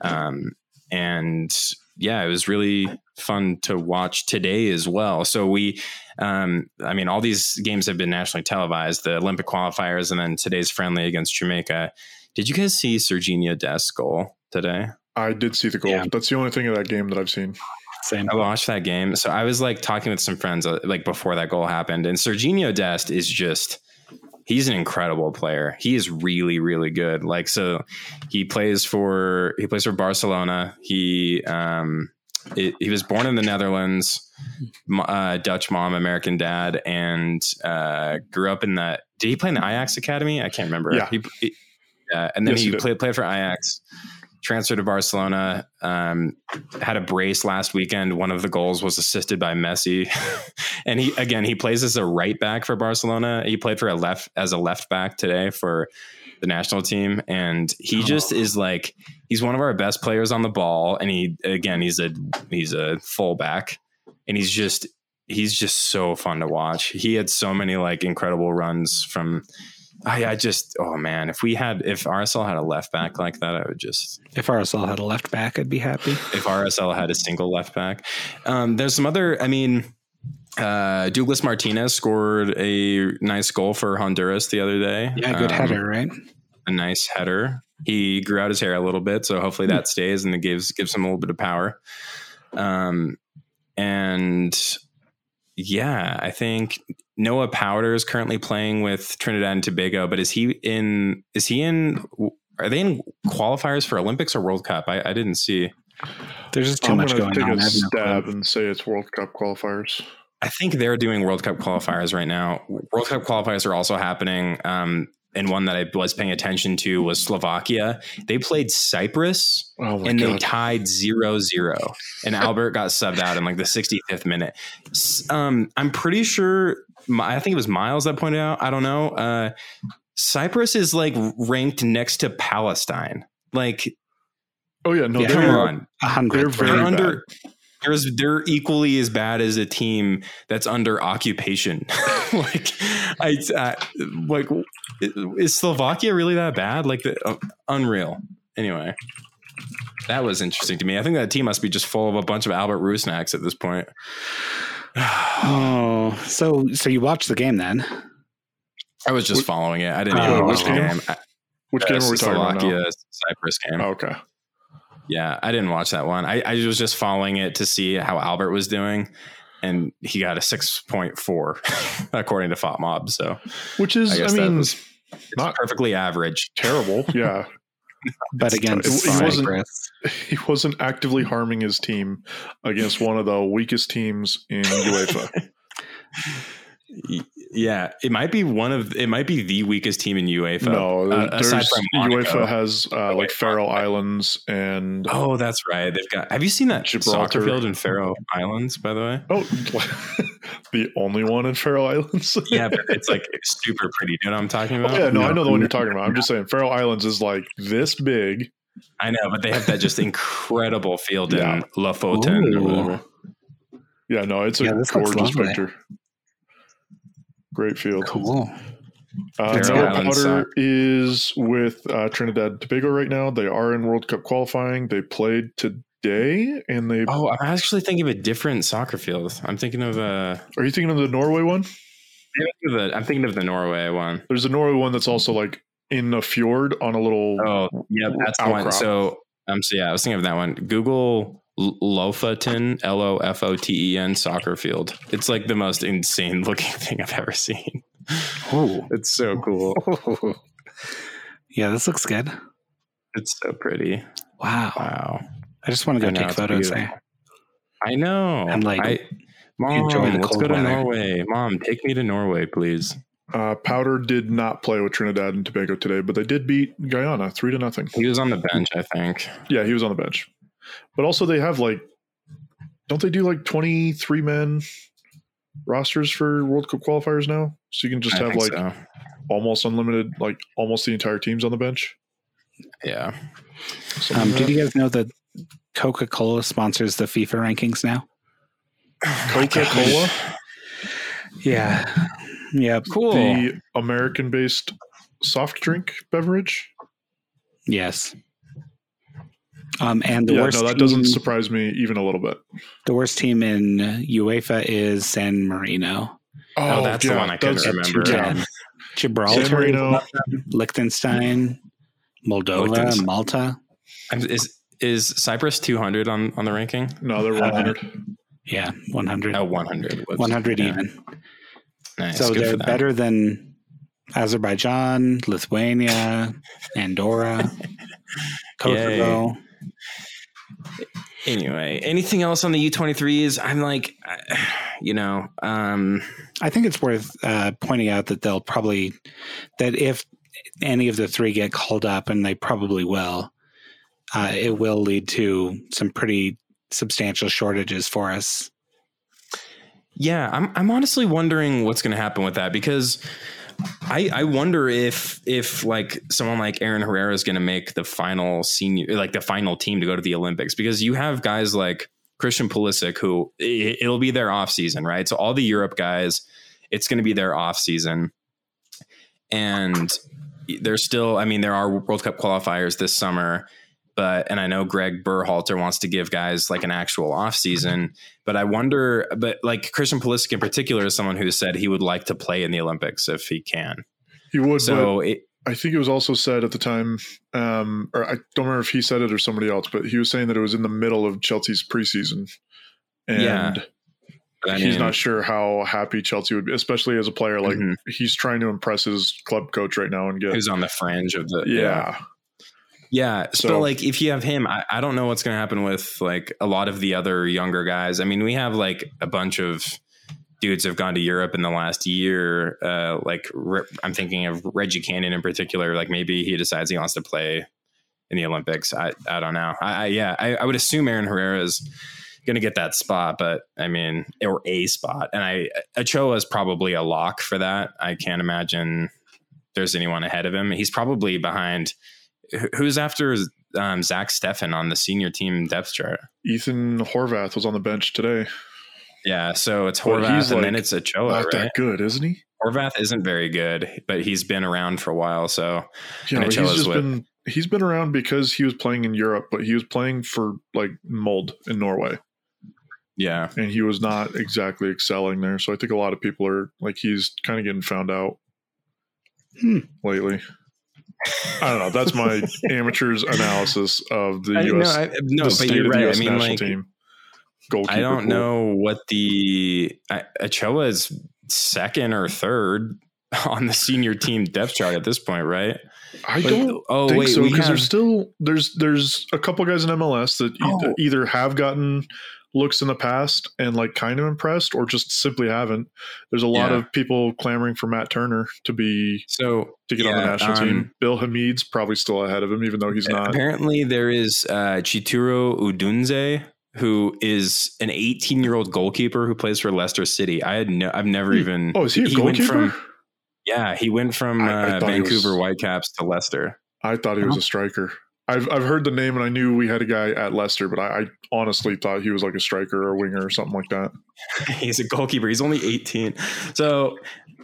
Um, and yeah, it was really fun to watch today as well. So we, um, I mean, all these games have been nationally televised, the Olympic qualifiers, and then today's friendly against Jamaica. Did you guys see Serginho Dest's goal today? I did see the goal. Yeah. That's the only thing of that game that I've seen. Same. I watched that game. So I was like talking with some friends uh, like before that goal happened, and Serginho Dest is just he's an incredible player. He is really really good. Like so, he plays for he plays for Barcelona. He um it, he was born in the Netherlands, uh, Dutch mom, American dad, and uh, grew up in the. Did he play in the Ajax academy? I can't remember. Yeah. He, he- yeah, and then Yes, he he played played for Ajax. Transferred to Barcelona. Um, had a brace last weekend. One of the goals was assisted by Messi, <laughs> and he again he plays as a right back for Barcelona. He played for a left as a left back today for the national team, and he just is like he's one of our best players on the ball. And he again he's a he's a fullback, and he's just he's just so fun to watch. He had so many like incredible runs from. I, I just oh man, if we had if RSL had a left back like that, I would just If RSL had a left back, I'd be happy. if RSL had a single left back. Um, there's some other, I mean, uh, Douglas Martinez scored a nice goal for Honduras the other day. Yeah, good Um, header, right? A nice header. He grew out his hair a little bit, so hopefully that stays and it gives gives him a little bit of power. Um, and yeah, I think Noah Powder is currently playing with Trinidad and Tobago, but is he in? Is he in? Are they in qualifiers for Olympics or World Cup? I, I didn't see. There's just too I'm much gonna take on. a I have no clue. stab and say it's World Cup qualifiers. I think they're doing World Cup qualifiers right now. World Cup qualifiers are also happening. Um, and one that I was paying attention to was Slovakia. They played Cyprus Oh my and they tied 0 0. And <laughs> Albert got subbed out in like the 65th minute. Um, I'm pretty sure, I think it was Miles that pointed out. I don't know. Uh, Cyprus is like ranked next to Palestine. Like, oh yeah, no, Yeah. come they're on. Hundred. They're very they're under they're, they're equally as bad as a team that's under occupation <laughs> like i uh, like is slovakia really that bad? Like the uh, unreal. Anyway that was interesting to me. I think that team must be just full of a bunch of albert Rusnaks at this point. <sighs> Oh, so so you watched the game then? i was just Which- following it. I didn't Oh, even watch the game? I- Which game are we talking about? Slovakia cyprus game. Oh, okay. Yeah, I didn't watch that one. I, I was just following it to see how Albert was doing, and he got a six point four <laughs> according to FOTMob. So Which is, I, guess that mean, was not- perfectly average. terrible. <laughs> Yeah, But against He wasn't- <laughs> he wasn't actively harming his team against one of the weakest teams in UEFA. Y- Yeah, it might be one of it might be the weakest team in UEFA. no, uh, there's aside from Monaco. UEFA has uh, like Faroe Islands and Oh, that's right. They've got. Have you seen that Gibraltar. soccer field in Faroe Islands? By the way, oh, <laughs> the only one in Faroe Islands. <laughs> yeah, but it's like super pretty. Do you know what I'm talking about? yeah, no, I know the one you're talking about. I'm just saying Faroe Islands is like this big. I know, but they have that just incredible field Yeah. in Lofoten or Ooh. whatever. Yeah, no, it's a Yeah, gorgeous lovely. picture. Great field. Cool. Uh, Faroe Noah Islands Powder is with uh, Trinidad and Tobago right now. They are in World Cup qualifying. They played today, and they Oh, I'm actually thinking of a different soccer field. I'm thinking of uh, are you thinking of the Norway one? the, I'm thinking of the Norway one. There's a Norway one that's also like in a fjord on a little. Oh, yeah, that's the one. So, um, so yeah, I was thinking of that one. Google L- Lofoten, L O F O T E N soccer field. It's like the most insane <laughs> looking thing I've ever seen. Oh. It's so cool. <laughs> Yeah, this looks good. It's so pretty. Wow. Wow. I just want to go know, take it's photos beautiful. there. I know. And, like, I, Mom, enjoy the let's cold go to weather. Norway. Mom, take me to Norway, please. Uh, Powder did not play with Trinidad and Tobago today, but they did beat Guyana three to nothing. He was on the bench, I think. Yeah, he was on the bench. But also, they have like, don't they do like 23 men rosters for World Cup qualifiers now? So you can just I have like so. almost unlimited, like almost the entire team's on the bench. Yeah. Something Um, like did you guys know that Coca Cola sponsors the FIFA rankings now? <sighs> Coca Cola, Yeah. Yeah. Cool. the American based soft drink beverage? Yes. Um, and the yeah, worst no, that team, doesn't surprise me even a little bit. the worst team in UEFA is San Marino. Oh, that's the one I couldn't remember. yeah. Gibraltar, San Marino, Liechtenstein, Moldova, Liechtenstein. Malta. Is is Cyprus 200 on, on the ranking? no, they're Uh, 100. Yeah, 100. Oh, 100. Whoops. 100 Yeah. even. Nice. so Good they're better than Azerbaijan, Lithuania, <laughs> Andorra, Kosovo. Anyway, anything else on the U23s? I'm like, you know, um, I think it's worth uh, pointing out that they'll probably that if any of the three get called up, and they probably will, uh, it will lead to some pretty substantial shortages for us. yeah, I'm I'm honestly wondering what's going to happen with that because I I wonder if if like someone like Aaron Herrera is going to make the final senior like the final team to go to the Olympics because you have guys like Christian Pulisic who it, it'll be their off season, right? So all the Europe guys, it's going to be their off season, and there's still, I mean, there are World Cup qualifiers this summer, but and I know Greg Berhalter wants to give guys like an actual off season, but I wonder, but like Christian Pulisic in particular is someone who said he would like to play in the Olympics if he can. He would, So it, I think it was also said at the time, um, or I don't remember if he said it or somebody else, but he was saying that it was in the middle of Chelsea's preseason. And Yeah. I he's not sure how happy Chelsea would be, especially as a player. Like Mhm. he's trying to impress his club coach right now and get. who's on the fringe of the yeah. Yeah. So, So- like, if you have him, I, I don't know what's going to happen with like a lot of the other younger guys. I mean, we have like a bunch of dudes have gone to Europe in the last year. Uh, like, I'm thinking of Reggie Cannon in particular. Like, maybe he decides he wants to play in the Olympics. I, I don't know. I, I yeah, I, I would assume Aaron Herrera is going to get that spot, but I mean, or a spot. And I, Ochoa is probably a lock for that. I can't imagine there's anyone ahead of him. He's probably behind. Who- Who's after um, Zack Steffen on the senior team depth chart? Ethan Horvath was on the bench today. Yeah, so it's Well, Horvath he's, and like, then it's Ochoa, Not right? that good, isn't he? Horvath isn't very good, but he's been around for a while. So Yeah, And but he's just with- been he's been around because he was playing in Europe, but he was playing for like Molde in Norway, yeah, and he was not exactly excelling there. So I think a lot of people are like he's kind of getting found out Hmm. lately. I don't know. That's my <laughs> amateur's analysis of the I, no, U.S. I, no, the but you're right. I mean, like, team. I don't pool. know what the I, Ochoa is second or third <laughs> on the senior team depth chart at this point, right? I But- don't oh think wait, so because have, there's still there's there's a couple guys in MLS that Oh. either have gotten looks in the past and like kind of impressed or just simply haven't. There's a lot Yeah. of people clamoring for Matt Turner to be So to get on the national um, team. Bill Hamid's probably still ahead of him, even though he's not. apparently there is uh, Chituru Odunze, who is an 18 year old goalkeeper who plays for Leicester City. I had no, I've never Hmm. even. Oh, is he a went goalkeeper? from yeah, he went from I- I uh, he was- Vancouver Whitecaps to Leicester. I thought he was a striker. I've I've heard the name and I knew we had a guy at Leicester, but I, I honestly thought he was like a striker or a winger or something like that. <laughs> he's a goalkeeper. He's only 18. So,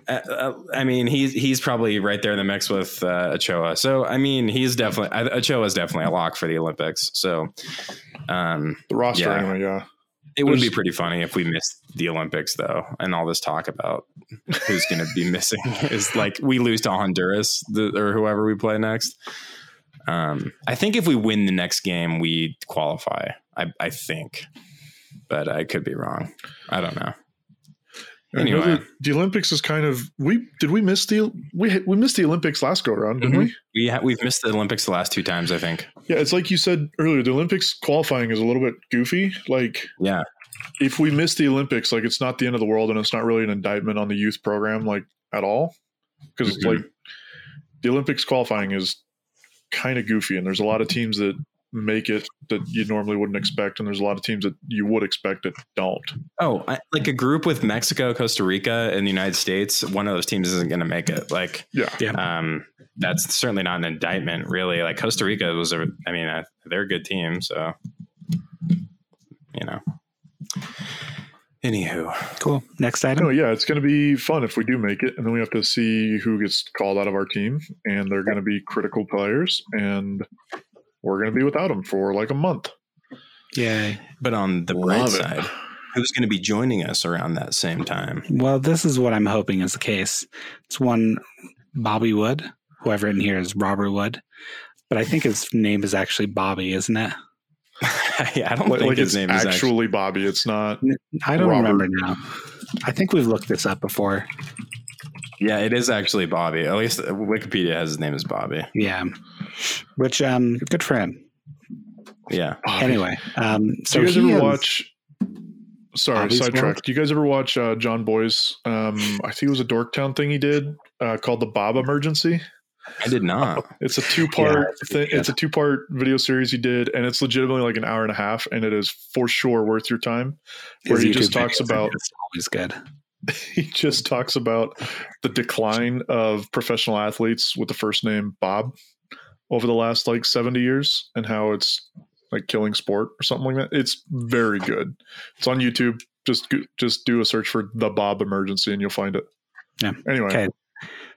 uh, uh, I mean, he's he's probably right there in the mix with uh, Ochoa. So, I mean, he's definitely Ochoa is definitely a lock for the Olympics. So, um, The roster, Yeah. anyway. Yeah, it would be pretty funny if we missed the Olympics, though, and all this talk about who's going to be <laughs> missing is like we lose to Honduras the, or whoever we play next. Um, I think if we win the next game, we qualify. I, I think, but I could be wrong. I don't know. Anyway. another- the Olympics is kind of we did we miss the we we missed the Olympics last go around, didn't Mhm. we? We ha- we've missed the Olympics the last two times, I think. Yeah, it's like you said earlier. The Olympics qualifying is a little bit goofy. Like Yeah, if we miss the Olympics, like it's not the end of the world, and it's not really an indictment on the youth program, like at all, because Mhm. like the Olympics qualifying is kind of goofy, and there's a lot of teams that make it that you normally wouldn't expect, and there's a lot of teams that you would expect that don't. Oh, I, like a group with Mexico, Costa Rica, and the United States. One of those teams isn't going to make it. Like, Yeah, um, that's certainly not an indictment, really. Like Costa Rica was a, I mean, uh, they're a good team, so you know. Anywho, Cool. Next item. Oh yeah, it's going to be fun if we do make it, and then we have to see who gets called out of our team, and they're going to be critical players, and we're going to be without them for like a month. Yay. but on the bright Love it. side, who's going to be joining us around that same time? Well, this is what I'm hoping is the case. It's one Bobby Wood, whoever in here is Robert Wood, but I think his name is actually Bobby, isn't it? <laughs> yeah, I don't Like, think like his it's name is actually, actually. Bobby. It's not. <laughs> I don't Robert. remember now. I think we've looked this up before. Yeah, it is actually Bobby. At least Wikipedia has his name as Bobby. Yeah. Which um good for him. Yeah. Bobby. Anyway, um so do you guys ever has- watch? Sorry, Bobby's sidetrack. World? Do you guys ever watch uh, Jon Bois? Um, I think it was a Dorktown thing he did uh, called the Bob Emergency. I did not. <laughs> It's a two part. Yeah, it's thi- good. it's a two part video series he did, and it's legitimately like an hour and a half, and it is for sure worth your time. Where his he just talks about just always good. <laughs> he just talks about the decline of professional athletes with the first name Bob over the last like 70 years and how it's like killing sport or something like that. It's very good. It's on YouTube. Just just do a search for the Bob emergency and you'll find it. Yeah. Anyway, Okay.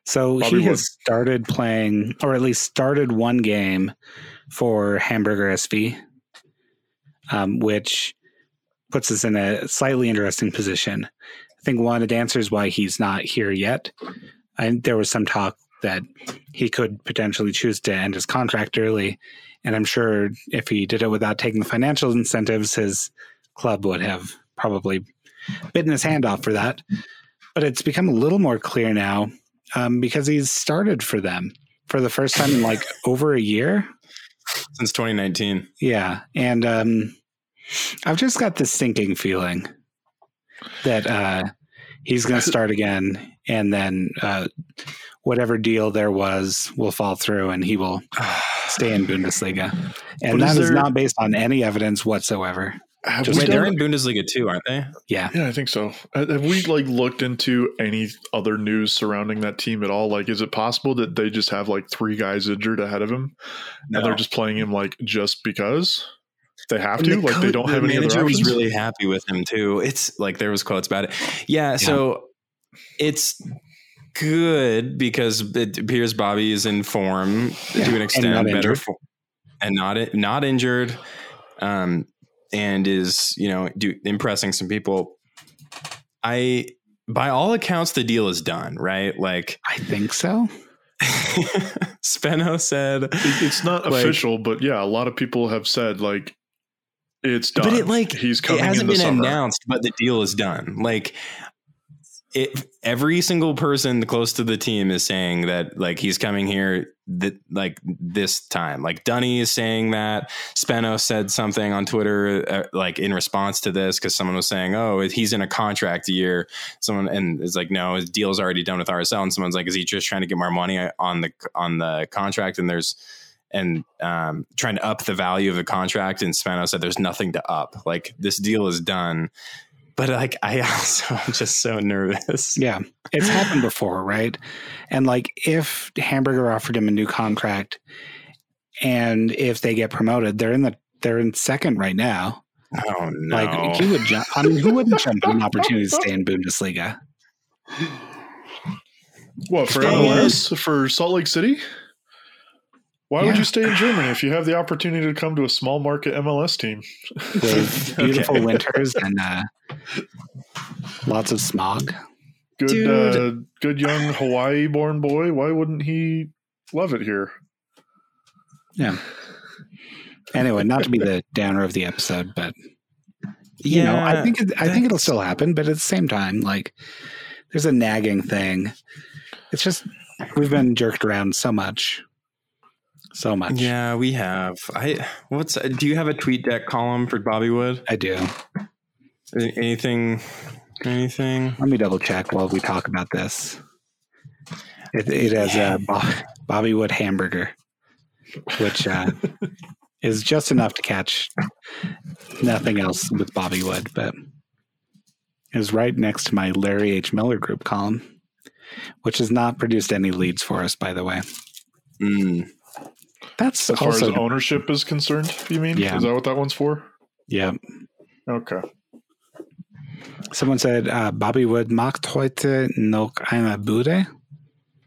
So Bobby he has started playing, or at least started one game for Hamburger SV, um, which puts us in a slightly interesting position. I think one of the answers why he's not here yet. And there was some talk that he could potentially choose to end his contract early. And I'm sure if he did it without taking the financial incentives, his club would have probably bitten his hand off for that. But it's become a little more clear now um, because he's started for them for the first time in like <laughs> over a year. Since 2019. Yeah. And um, I've just got this sinking feeling that uh, he's going <laughs> to start again and then uh, whatever deal there was will fall through and he will <sighs> stay in Bundesliga. And is that is not based on any evidence whatsoever. Have Just we Wait, they're in Bundesliga too, aren't they? Yeah. yeah, I think so. Uh, Have we like looked into any other news surrounding that team at all? Like, is it possible that they just have like three guys injured ahead of him, and they're just playing him like just because they have And to? the Like, they don't the have any other manager was options. really happy with him too. It's like there was quotes about it. Yeah, so it's good because it appears Bobby is in form Yeah, to an and extent, not better injured. form, and not not injured, um, and is you know do, impressing some people. I, by all accounts, the deal is done. Right, like I think so. <laughs> Speno said. It's not Like- official, but yeah, a lot of people have said like it's done. But it like he's coming It hasn't the been summer. announced, but the deal is done. Like it, every single person close to the team is saying that like he's coming here that like this time. Like Dunny is saying that. Spano said something on Twitter uh, like in response to this because someone was saying, "Oh, he's in a contract year." Someone and it's like, "No, his deal's already done with RSL." And someone's like, "Is he just trying to get more money on the on the contract?" And there's and um, trying to up the value of the contract. And Spano said, "There's nothing to up. Like this deal is done." But like I <laughs> also am just so nervous. Yeah, it's happened before, right? And like if Hamburger offered him a new contract, and if they get promoted, they're in the they're in second right now. Oh no! Like he would jump. I mean, who wouldn't jump at an opportunity to stay in Bundesliga? What for MLS for Salt Lake City? Why yeah. would you stay in Germany if you have the opportunity to come to a small market MLS team with <laughs> beautiful okay. winters and uh, lots of smog? Good, uh, good young Hawaii-born boy. Why wouldn't he love it here? Yeah. Anyway, not to be the downer of the episode, but you yeah, know, I think it, I think it'll still happen. But at the same time, like, there's a nagging thing. It's just we've been jerked around so much so much. Yeah, we have. I what's do you have a TweetDeck column for Bobby Wood? I do. Anything anything? Let me double check while we talk about this. It, it has a Bobby Wood hamburger, which uh, <laughs> is just enough to catch nothing else with Bobby Wood, but is right next to my Larry H. Miller Group column, which has not produced any leads for us, by the way. Mm. That's as far as ownership is concerned. You mean? Yeah. Is that what that one's for? Yeah. Okay. Someone said uh, Bobby Wood macht heute noch eine Bude.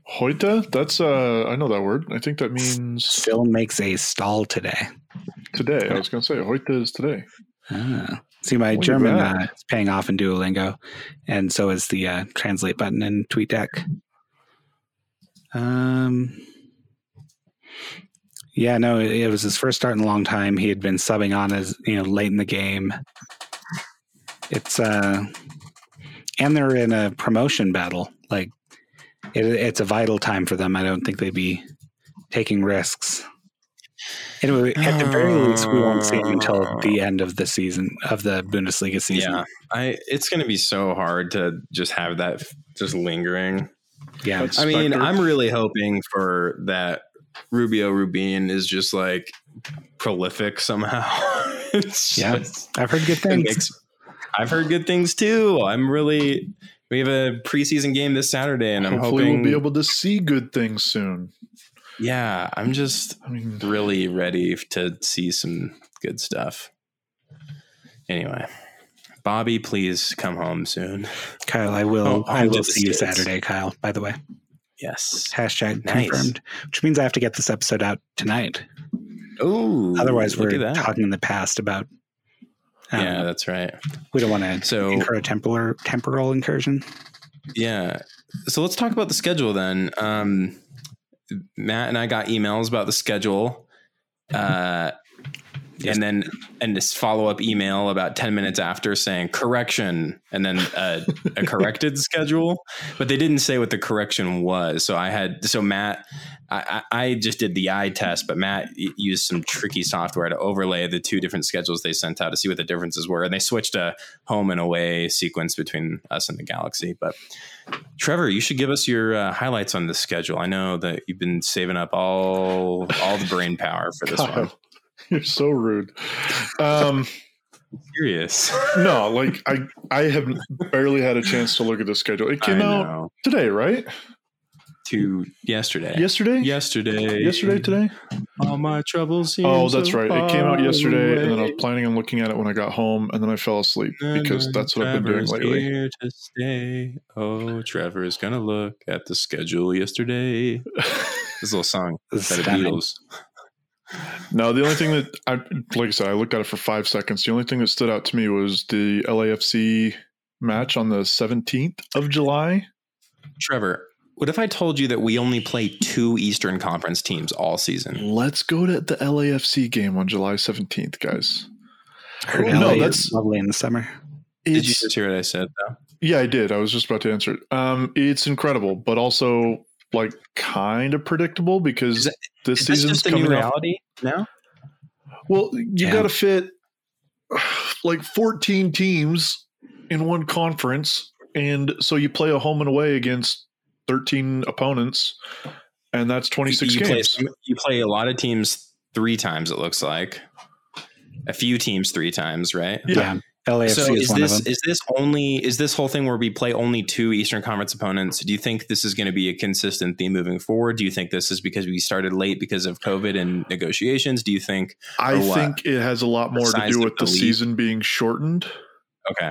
Heute? That's uh I know that word. I think that means still makes a stall today. Today. I was gonna say heute is today. Ah. See, my German uh, is paying off in Duolingo, and so is the uh, translate button in TweetDeck. Um, yeah, no, it was his first start in a long time. He had been subbing on as you know late in the game. It's uh, and they're in a promotion battle. Like it, it's a vital time for them. I don't think they'd be taking risks. Anyway, at the very least, we won't see him until the end of the season of the Bundesliga season. Yeah, I. It's going to be so hard to just have that just lingering. Yeah, I mean, I'm really hoping for that Rubio Rubin is just like prolific somehow. <laughs> yeah, just, I've heard good things. Makes, I've heard good things too. I'm really. We have a preseason game this Saturday, and I'm hoping we'll be able to see good things soon. Yeah, I'm just I mean, really ready to see some good stuff. Anyway, Bobby, please come home soon. Kyle, I will. Oh, I will see you Saturday, Kyle. By the way. Yes. Hashtag nice. confirmed, which means I have to get this episode out tonight. Oh, otherwise we're talking in the past about. Um, yeah, that's right. We don't want to so, incur a temporal temporal incursion. Yeah. So let's talk about the schedule then. Um, Matt and I got emails about the schedule. Uh, Yes. And then and this follow up email about ten minutes after saying correction, and then a, a <laughs> corrected schedule, but they didn't say what the correction was. So I had so Matt, I, I just did the eye test, but Matt used some tricky software to overlay the two different schedules they sent out to see what the differences were, and they switched a home and away sequence between us and the Galaxy. But Trevor, you should give us your uh, highlights on the schedule. I know that you've been saving up all all the brain power for this <laughs> God. one. <laughs> You're so rude. Um, serious. no, like I I have barely had a chance to look at the schedule. It came out today, right? To yesterday. Yesterday? Yesterday. Yesterday today? All my troubles. Oh, that's right. It came out yesterday away. and then I was planning on looking at it when I got home and then I fell asleep because that's what I've been doing lately. Here to stay. Oh, Trevor is gonna look at the schedule yesterday. <laughs> this little song by the Beatles. No, the only thing that I like I said, I looked at it for five seconds. The only thing that stood out to me was the LAFC match on the 17th of July. Trevor, what if I told you that we only play two Eastern Conference teams all season? Let's go to the LAFC game on July 17th, guys. Oh, no, that's lovely in the summer. Did you just hear what I said though? yeah, I did. I was just about to answer it. Um, it's incredible, but also like kind of predictable because Is that- this Is season's just the new coming off. reality now? Well, you Yeah. got to fit <sighs> like 14 teams in one conference. And so you play a home and away against 13 opponents, and that's 26 you play, games. some- you play a lot of teams three times. It looks like a few teams three times, right? Yeah. LAFC So is, is one this of them. is this only is this whole thing where we play only two Eastern Conference opponents? Do you think this is going to be a consistent theme moving forward? Do you think this is because we started late because of COVID and negotiations? Do you think I what? think it has a lot more to do with the the season being shortened. okay,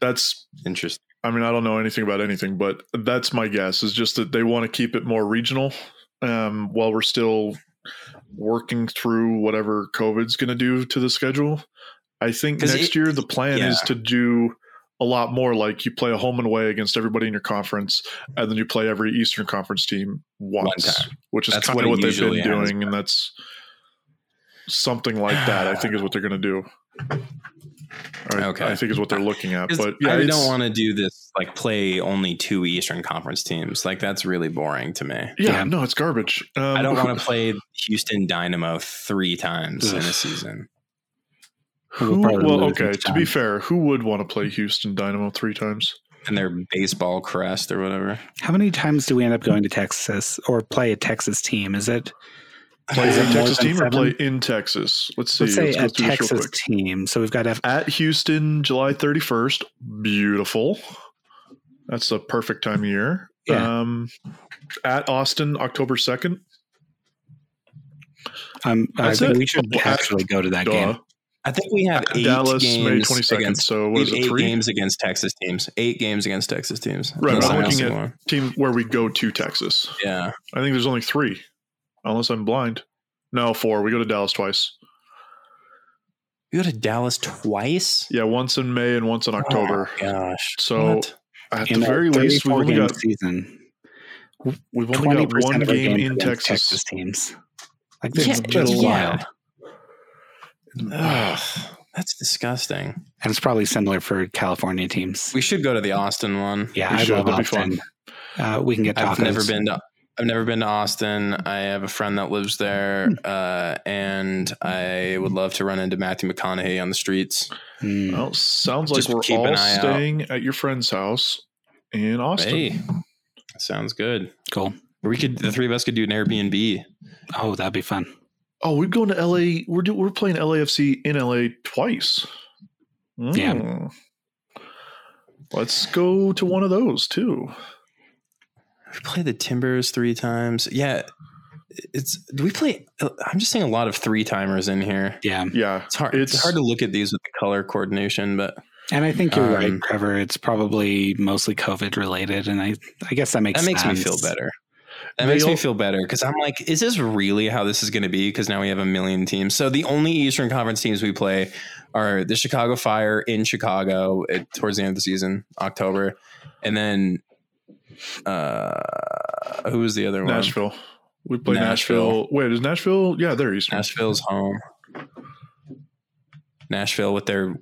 That's, interesting? I mean, I don't know anything about anything, but that's my guess is just that they want to keep it more regional um, while we're still working through whatever COVID's going to do to the schedule. I think next it- year the plan is to do a lot more like you play a home and away against everybody in your conference, and then you play every Eastern Conference team once, time. which is That's kind what of what they've been ends doing, and that's something like that. I think is what they're going to do. Or Okay. I think is what they're looking at. But yeah, I don't want to do this like play only two Eastern Conference teams. Like that's really boring to me. Yeah, Yeah. no, it's garbage. Um, I don't want to <laughs> play Houston Dynamo three times in a season. We'll Who, well, okay. To be fair, who would want to play Houston Dynamo three times? And their baseball crest or whatever. How many times do we end up going to Texas or play a Texas team? Is it Play Is a Texas than team or play in Texas? Let's see. let's say Let's a through this real Texas quick. team? So we've got F- At Houston, July 31st. Beautiful. That's the perfect time of year. Yeah. Um, at Austin, October 2nd. um, I think it. we should actually go to that Duh. game. I think we have At eight Dallas, games May 22nd. against So we have it, eight three? games against Texas teams. Eight games against Texas teams. Right, I'm I'm looking at- one. Team where we go to Texas. Yeah. I think there's only three, unless I'm blind. No, four. We go to Dallas twice. You go to Dallas twice? Yeah, once in May and once in oh October. Oh, gosh. So What? at In the very least, we've only got season. we've only got one game in against Texas. Texas teams. Like that's Yeah, just yeah. Wild. Ugh, that's disgusting. And it's probably similar for California teams. We should go to the Austin one. yeah, we I should. love Austin. Uh, we can get tacos. I've never been to I've never been to Austin. I have a friend that lives there, uh, and I would love to run into Matthew McConaughey on the streets. Mm. Well, sounds like Just we're keep all eye out. staying at your friend's house in Austin. Hey, sounds good. Cool. Or we could the three of us could do an Airbnb. Oh, that'd be fun. Oh, we're going to LA. We're do, we're playing LAFC in LA twice. Yeah. Mm. Let's go to one of those too. We play the Timbers three times. Yeah, it's. Do we play? I'm just seeing a lot of three timers in here. Yeah. Yeah, It's hard. It's, It's- hard to look at these with the color coordination, but And I think you're right, Um, Trevor. It's probably mostly COVID related. And I, I guess that makes that makes me feel better. That makes me feel better because I'm like, is this really how this is going to be? Because now we have a million teams. So the only Eastern Conference teams we play are the Chicago Fire in Chicago at, towards the end of the season, October, and then uh, who was the other one? Nashville. We play Nashville. Nashville. Wait, is Nashville? Yeah, they're Eastern. Nashville's home. Nashville with their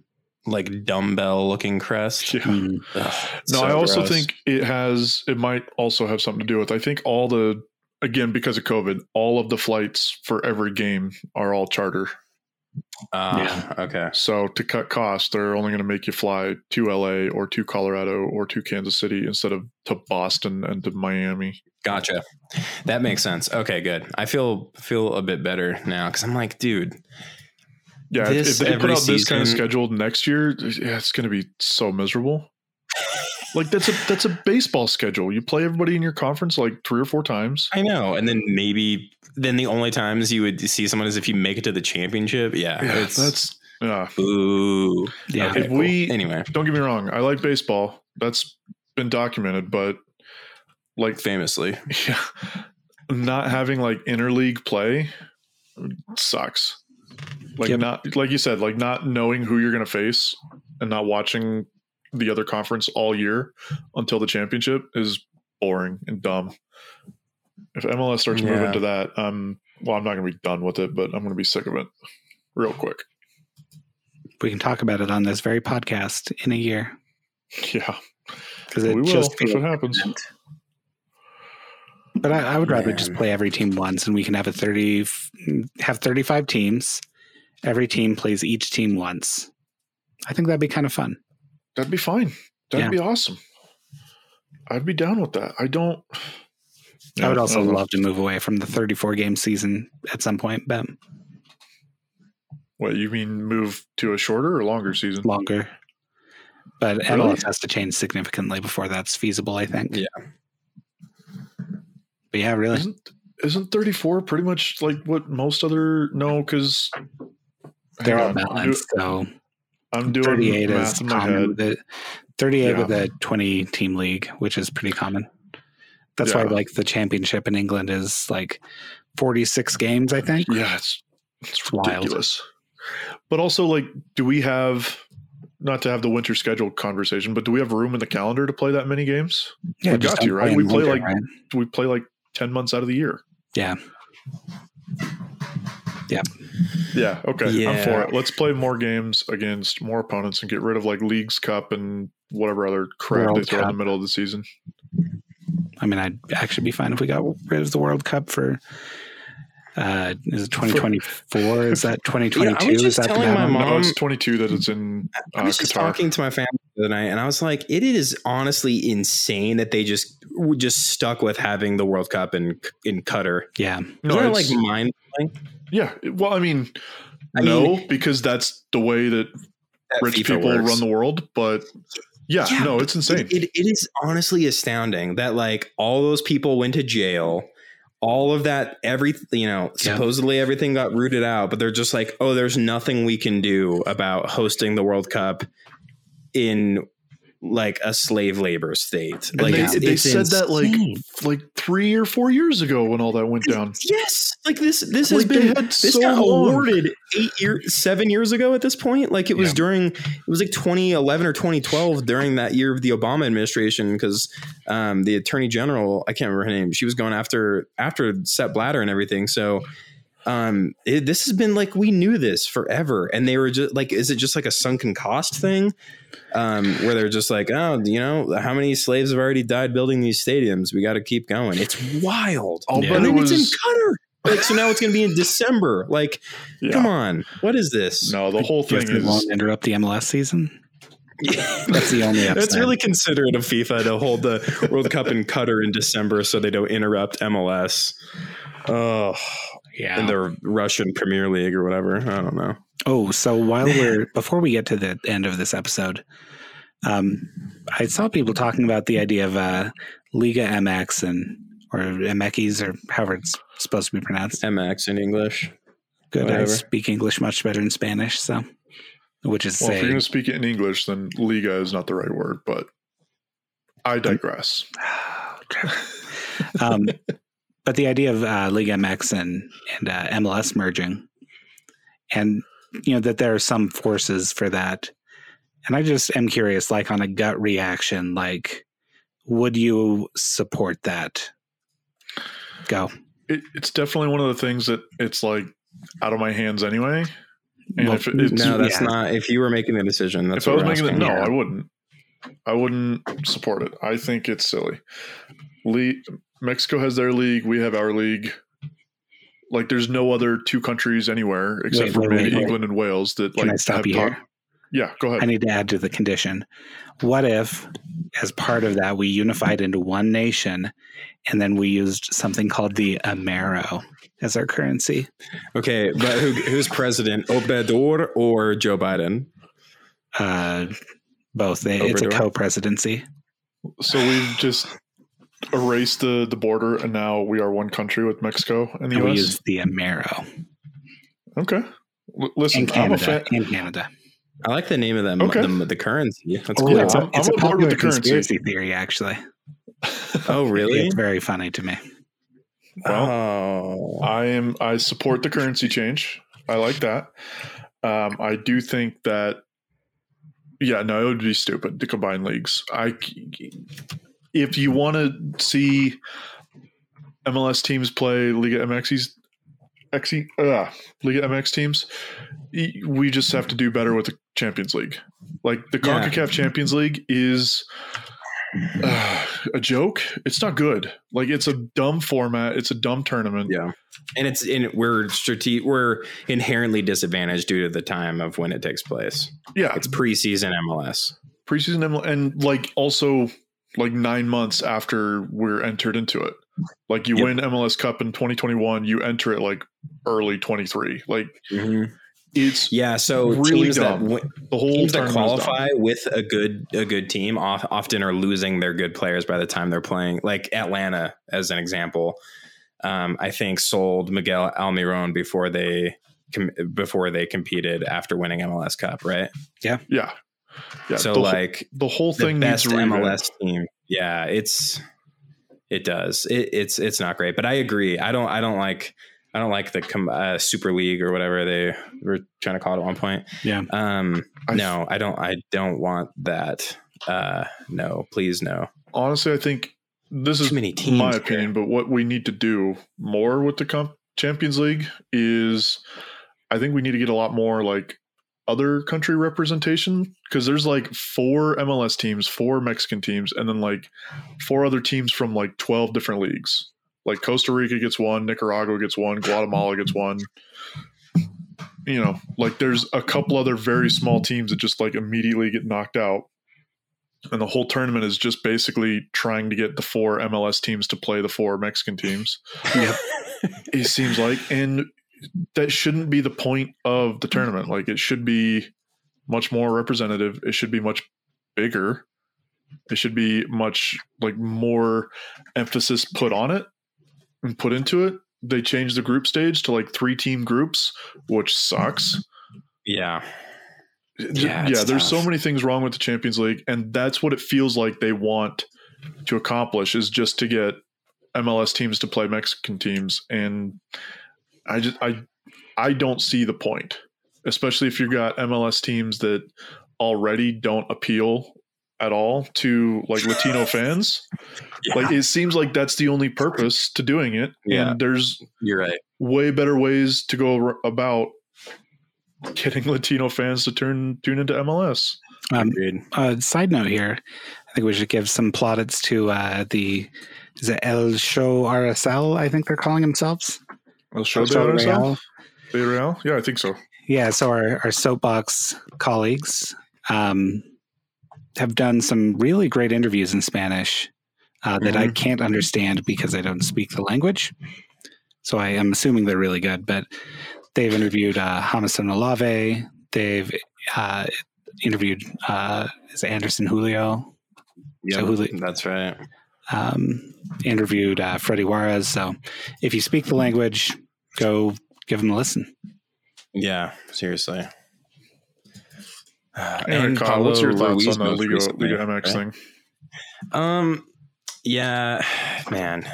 like dumbbell looking crest. Yeah. Mm. Ugh, <sighs> No, so I also gross. think it has. It might also have something to do with. I think all the again because of COVID, all of the flights for every game are all charter. Ah, okay. So to cut costs, they're only going to make you fly to LA or to Colorado or to Kansas City instead of to Boston and to Miami. Gotcha. That makes sense. Okay, good. I feel feel a bit better now because I'm like, dude, Yeah, if- This if they put every out this kind of schedule next year, yeah, it's going to be so miserable. like that's a that's a baseball schedule. You play everybody in your conference like three or four times. I know. And then maybe then the only times you would see someone is if you make it to the championship. Yeah, Yeah, it's that's yeah. ooh. Yeah. Okay, If we- anyway, Don't get me wrong. I like baseball. That's been documented, but like famously, <laughs> yeah, not having like interleague play sucks. Like Yep. not like you said, like not knowing who you're going to face and not watching the other conference all year until the championship is boring and dumb. If MLS starts Yeah. moving to that, um, well, I'm not going to be done with it, but I'm going to be sick of it real quick. we can talk about it on this very podcast in a year <laughs> Yeah, because it we will just if it happens. But I, I would rather just play every team once, and we can have a thirty, have thirty-five teams. Every team plays each team once. I think that'd be kind of fun. That'd be fine. That'd Yeah. be awesome. I'd be down with that. I don't. I would also don't love to move away from the thirty-four game season at some point, but What you mean? Move to a shorter or longer season? longer. But Really? Has to change significantly before that's feasible. I think. Yeah. But yeah, really. Isn't isn't thirty four pretty much like what most other no? Because They're all balanced. So I'm doing 38 math is common with it. 38 Yeah. with a 20 team league, which is pretty common. That's why like the championship in England is like 46 games, I think. Yeah, it's it's Wild. ridiculous. But also, like, do we have not to have the winter schedule conversation, but do we have room in the calendar to play that many games? Yeah, We got to, right? We play winter, like- right? We play like ten months out of the year? Yeah. Yeah, Yeah. okay. I'm for it. Let's play more games against more opponents and get rid of like Leagues Cup and whatever other crap World they throw in the middle of the season. I mean, I'd actually be fine if we got rid of the World Cup for. Uh, is it 2024? <laughs> is that 2022? just is that telling gonna my happen? mom- no, it's 22 that it's in uh, I was just Qatar. talking to my family the other night, and I was like, "It is honestly insane that they just just stuck with having the World Cup in in Qatar. Yeah. no, Isn't that like it's- mind blowing? yeah. Well, I mean, I no, mean- because that's the way that That rich FIFA people works. run the world. But yeah, Yeah, no, it's insane. It, it, it is honestly astounding that like all those people went to jail. All of that, every you know, Yeah. supposedly everything got rooted out, but they're just like, oh, there's nothing we can do about hosting the World Cup in like a slave labor state. and like they, it's, they it's said that like like three or four years ago when all that went down. Yes, like this. This Like, has been this so got long. awarded eight years, seven years ago. At this point, like it was Yeah. during it was like 2011 or 2012 during that year of the Obama administration because um, the Attorney General I can't remember her name. She was going after after Sepp Blatter and everything. So. Um, it, this has been like we knew this forever, and they were just like, is it just like a sunken cost thing? Um, where they're just like, oh, you know, how many slaves have already died building these stadiums? We got to keep going. It's wild. I'll Yeah. bet And it then it's in was Qatar. Like, so now it's going to be in December. Like, yeah. come on, what is this? No, the whole thing it won't is interrupt the MLS season. <laughs> That's the only It's upside. really considerate of FIFA to hold the World Cup in Qatar in December so they don't interrupt MLS. Oh, Yeah. and the Russian Premier League or whatever. I don't know. Oh, so while we're before we get to the end of this episode, um, I saw people talking about the idea of uh, Liga MX and or MX or however it's supposed to be pronounced. MX in English. Good, I speak English much better in Spanish, so which is well, if you're going to speak it in English, then Liga is not the right word. But I digress. <sighs> um, <laughs> but the idea of uh, Liga MX and and uh, MLS merging, and you know that there are some forces for that, and I just am curious, like on a gut reaction, like would you support that? Go. It, it's definitely one of the things that it's like out of my hands anyway. And Well, if it, it's, No, that's Yeah. not. If you were making the decision, that's if I was making it, no, Yeah. I wouldn't. I wouldn't support it. I think it's silly. Le- Mexico has their league. We have our league. Like, there's no other two countries anywhere except Wait, for wait, maybe wait, wait. England and Wales that Can like I stop have you talk- here? Yeah, go ahead. I need to add to the condition. What if, as part of that, we unified into one nation, and then we used something called the Amero as our currency? Okay, but who, who's president, Obrador or Joe Biden? Uh, both. They, it's a co-presidency. so we've just erased the the border, and now we are one country with Mexico and the And we U.S. use the Amero okay. L- listen, and I'm a fan. And Canada. I like the name of them. Okay. The, the currency. That's Oh, cool. it's a, I'm- it's I'm a on board popular with the currency. conspiracy theory, actually. <laughs> oh, really? It's very funny to me. Well, oh, I am. I support the currency change. I like that. Um, I do think that. Yeah, no, it would be stupid to combine leagues. I, if you want to see MLS teams play Liga MX's, XE, uh, Liga MX teams, we just have to do better with the Champions League. Like the Yeah. CONCACAF Champions League is uh, a joke. It's not good. Like it's a dumb format. It's a dumb tournament. Yeah, and it's in we're strate- we're inherently disadvantaged due to the time of when it takes place. Yeah, It's preseason MLS. preseason ML and like also like nine months after we're entered into it. Like you Yep. win MLS Cup in 2021, you enter it like early 23. Like it's Yeah, so Really teams that dumb. the whole teams that dumb. qualify with a good a good team often are losing their good players by the time they're playing. Like Atlanta, as an example, um, I think sold Miguel Almiron before they com- before they competed after winning MLS Cup, right? Yeah, yeah. So the, whole- like the whole the thing needs best revamp. MLS team. Yeah, it's it does. It, it's it's not great, but I agree. I don't I don't like I don't like the com- uh, Super League or whatever they were trying to call it at one point. Yeah. Um. I- no, I don't. I don't want that. Uh. No, please, no. Honestly, I think this is many teams. my opinion, but what we need to do more with the comp- Champions League is I think we need to get a lot more like other country representation because there's like four MLS teams, four Mexican teams, and then like four other teams from like 12 different leagues. Like Costa Rica gets one, Nicaragua gets one, Guatemala gets one. You know, like there's a couple other very small teams that just like immediately get knocked out and the whole tournament is just basically trying to get the four MLS teams to play the four Mexican teams. Yep. it seems like, and that shouldn't be the point of the mm-hmm. tournament. Like it should be much more representative. It should be much bigger. It should be much like more emphasis put on it and put into it. They changed the group stage to like three team groups, which sucks Yeah. yeah, Yeah, there's so many things wrong with the Champions League, and that's what it feels like they want to accomplish is just to get MLS teams to play Mexican teams, and I just I I don't see the point, especially if you've got MLS teams that already don't appeal at all to like Latino <laughs> fans. Yeah. Like it seems like that's the only purpose to doing it, Yeah. and there's You're right. way better ways to go about getting <laughs> Latino fans to turn tune into MLS. Um, Agreed. uh, side note here, I think we should give some plaudits to uh, the is it El Show RSL? I think they're calling themselves. El Show El de Show RSL? Real. Yeah, I think so. Yeah, so our, our soapbox colleagues um, have done some really great interviews in Spanish uh, that I Mhm. can't understand because I don't speak the language. So I am assuming they're really good, but they've interviewed uh, Jamison Olave. They've uh, interviewed uh, is Anderson Julio. Yeah, So that's right. Um, interviewed uh, Freddy Juarez. So if you speak the language, go give them a listen. Yeah, seriously. Uh, Anyway, Kyle, what's your thoughts Ruiz on the most Liga, recently, Liga MX right? thing? Um, yeah, man.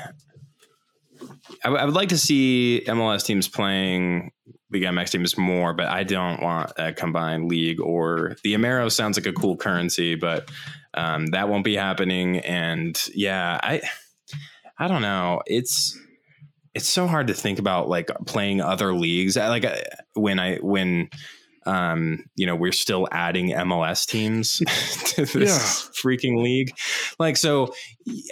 I, w- I would like to see MLS teams playing League MX teams more, but I don't want a combined league or the Amero sounds like a cool currency, but um, that won't be happening. And yeah, I, I don't know. It's it's so hard to think about like playing other leagues. I, like I, when I when um you know we're still adding MLS teams <laughs> to this freaking league. Like so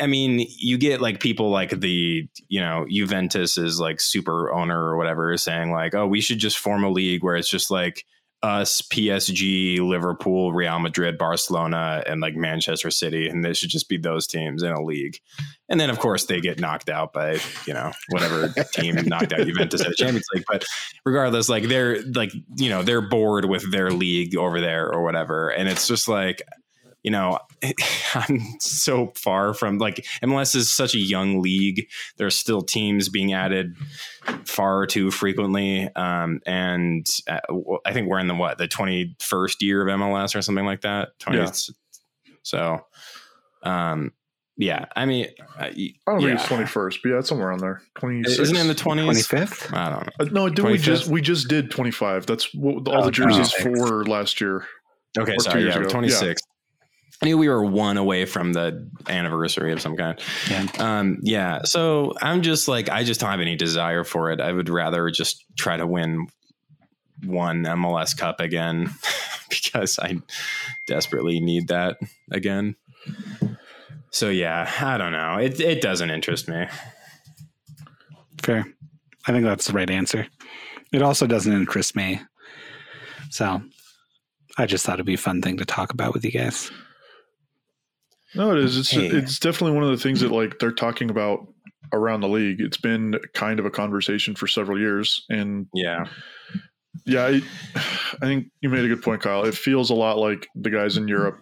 I mean, you get like people like the, you know, Juventus is like super owner or whatever saying like, oh, we should just form a league where it's just like us, PSG, Liverpool, Real Madrid, Barcelona, and like Manchester City. And they should just be those teams in a league. And then, of course, they get knocked out by, you know, whatever team <laughs> knocked out Juventus at the Champions League. But regardless, like they're like, you know, they're bored with their league over there or whatever. And it's just like, you know, <laughs> I'm so far from like MLS is such a young league. There's still teams being added far too frequently, um, and uh, I think we're in the what the 21st year of MLS or something like that. 20, Yeah. So, um, yeah, I mean, uh, y- I don't yeah. think it's twenty first, but yeah, it's somewhere on there. Twenty six. isn't it in the 20s? 25th? I don't know. Uh, no, did we just we just did twenty five? That's what all Oh, the jerseys 26. for last year. Okay, Or sorry, yeah, ago. 26. I knew we were one away from the anniversary of some kind. Yeah. Um, yeah. So I'm just like, I just don't have any desire for it. I would rather just try to win one MLS Cup again <laughs> because I desperately need that again. So yeah, I don't know. It it doesn't interest me. Fair. I think that's the right answer. It also doesn't interest me. So I just thought it'd be a fun thing to talk about with you guys. No, it is. It's Hey. it's definitely one of the things that like they're talking about around the league. It's been kind of a conversation for several years, and Yeah. yeah, I, I think you made a good point, Kyle. It feels a lot like the guys in Europe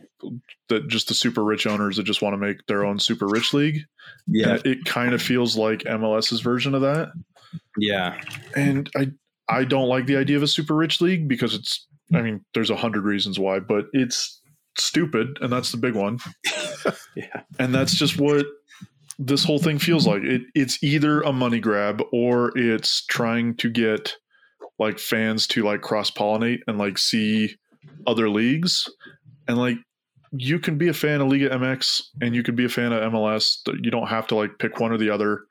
that just the super rich owners that just want to make their own super rich league. Yeah. And it kind of feels like MLS's version of that. Yeah. And I I don't like the idea of a super rich league because it's I mean, there's a hundred reasons why, but it's stupid, and that's the big one. <laughs> Yeah. And that's just what this whole thing feels like. It it's either a money grab or it's trying to get like fans to like cross pollinate and like see other leagues. And like you can be a fan of Liga MX and you can be a fan of MLS. You don't have to like pick one or the other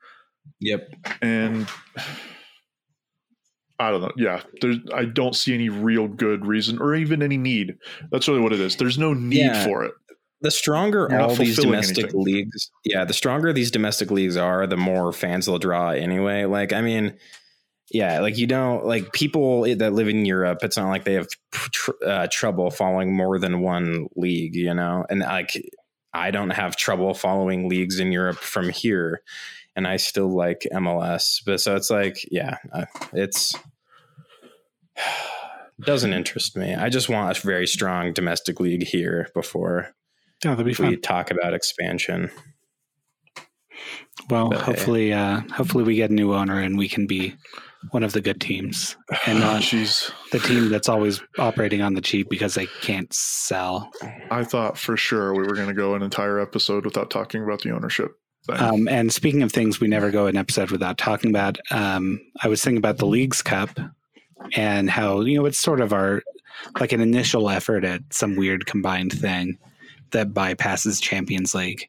Yep. and I don't know. Yeah, there's. I don't see any real good reason or even any need. That's really what it is. There's no need Yeah. for it. The stronger You're all these domestic anything. leagues, yeah, the stronger these domestic leagues are, the more fans they'll draw anyway. Like, I mean, yeah, like you don't like people that live in Europe. It's not like they have tr- uh, trouble following more than one league, you know. And like, I don't have trouble following leagues in Europe from here, and I still like MLS. But so it's like, yeah, uh, it's <sighs> doesn't interest me. I just want a very strong domestic league here before Yeah, that'd be we fun. talk about expansion. Well, but, hopefully, uh, hopefully we get a new owner and we can be one of the good teams <sighs> and not Jeez, the team that's always operating on the cheap because they can't sell. I thought for sure we were going to go an entire episode without talking about the ownership. Um, and speaking of things we never go an episode without talking about, um, I was thinking about the Leagues Cup and how, you know, it's sort of our like an initial effort at some weird combined thing that bypasses Champions League.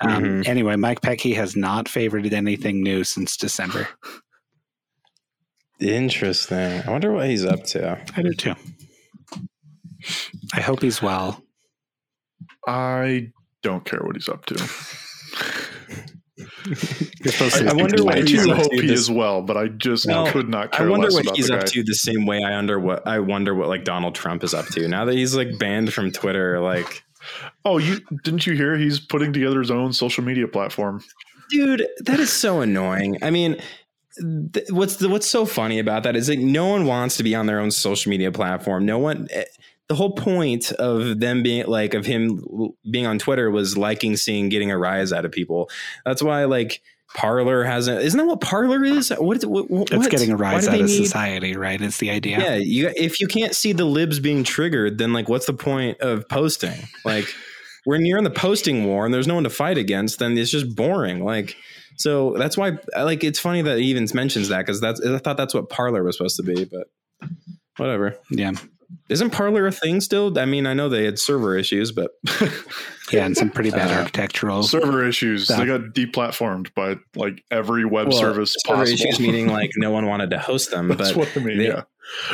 Um, Mhm. Anyway, Mike Petke has not favorited anything new since December. <laughs> Interesting. I wonder what he's up to. I do too. I hope he's well. I don't care what he's up to. <laughs> You're I, I wonder do, what I he's up hope to he this- is well, but I just No, could not care I wonder less what about he's up guy. to the same way I under what I wonder what like Donald Trump is up to now that he's like banned from Twitter. Like, Oh, you didn't you hear? He's putting together his own social media platform. dude, that is so annoying. I mean, th- what's the, what's so funny about that is like no one wants to be on their own social media platform. No one. eh, The whole point of them being like of him being on Twitter was liking seeing getting a rise out of people. That's why like Parler hasn't. Isn't that what Parler is? What? what, what It's getting a rise out of need- society, right? It's the idea. Yeah, you if you can't see the libs being triggered, then like what's the point of posting? Like when you're in the posting war and there's no one to fight against, then it's just boring. Like so that's why like it's funny that he even mentions that because that's I thought that's what Parler was supposed to be, but whatever. Yeah. Isn't Parler a thing still? I mean, I know they had server issues, but <laughs> Yeah. And some pretty bad Uh, architectural. Server issues. Yeah. They got deplatformed by like every web well, service server possible. issues meaning <laughs> like no one wanted to host them. That's but what I mean. they- yeah.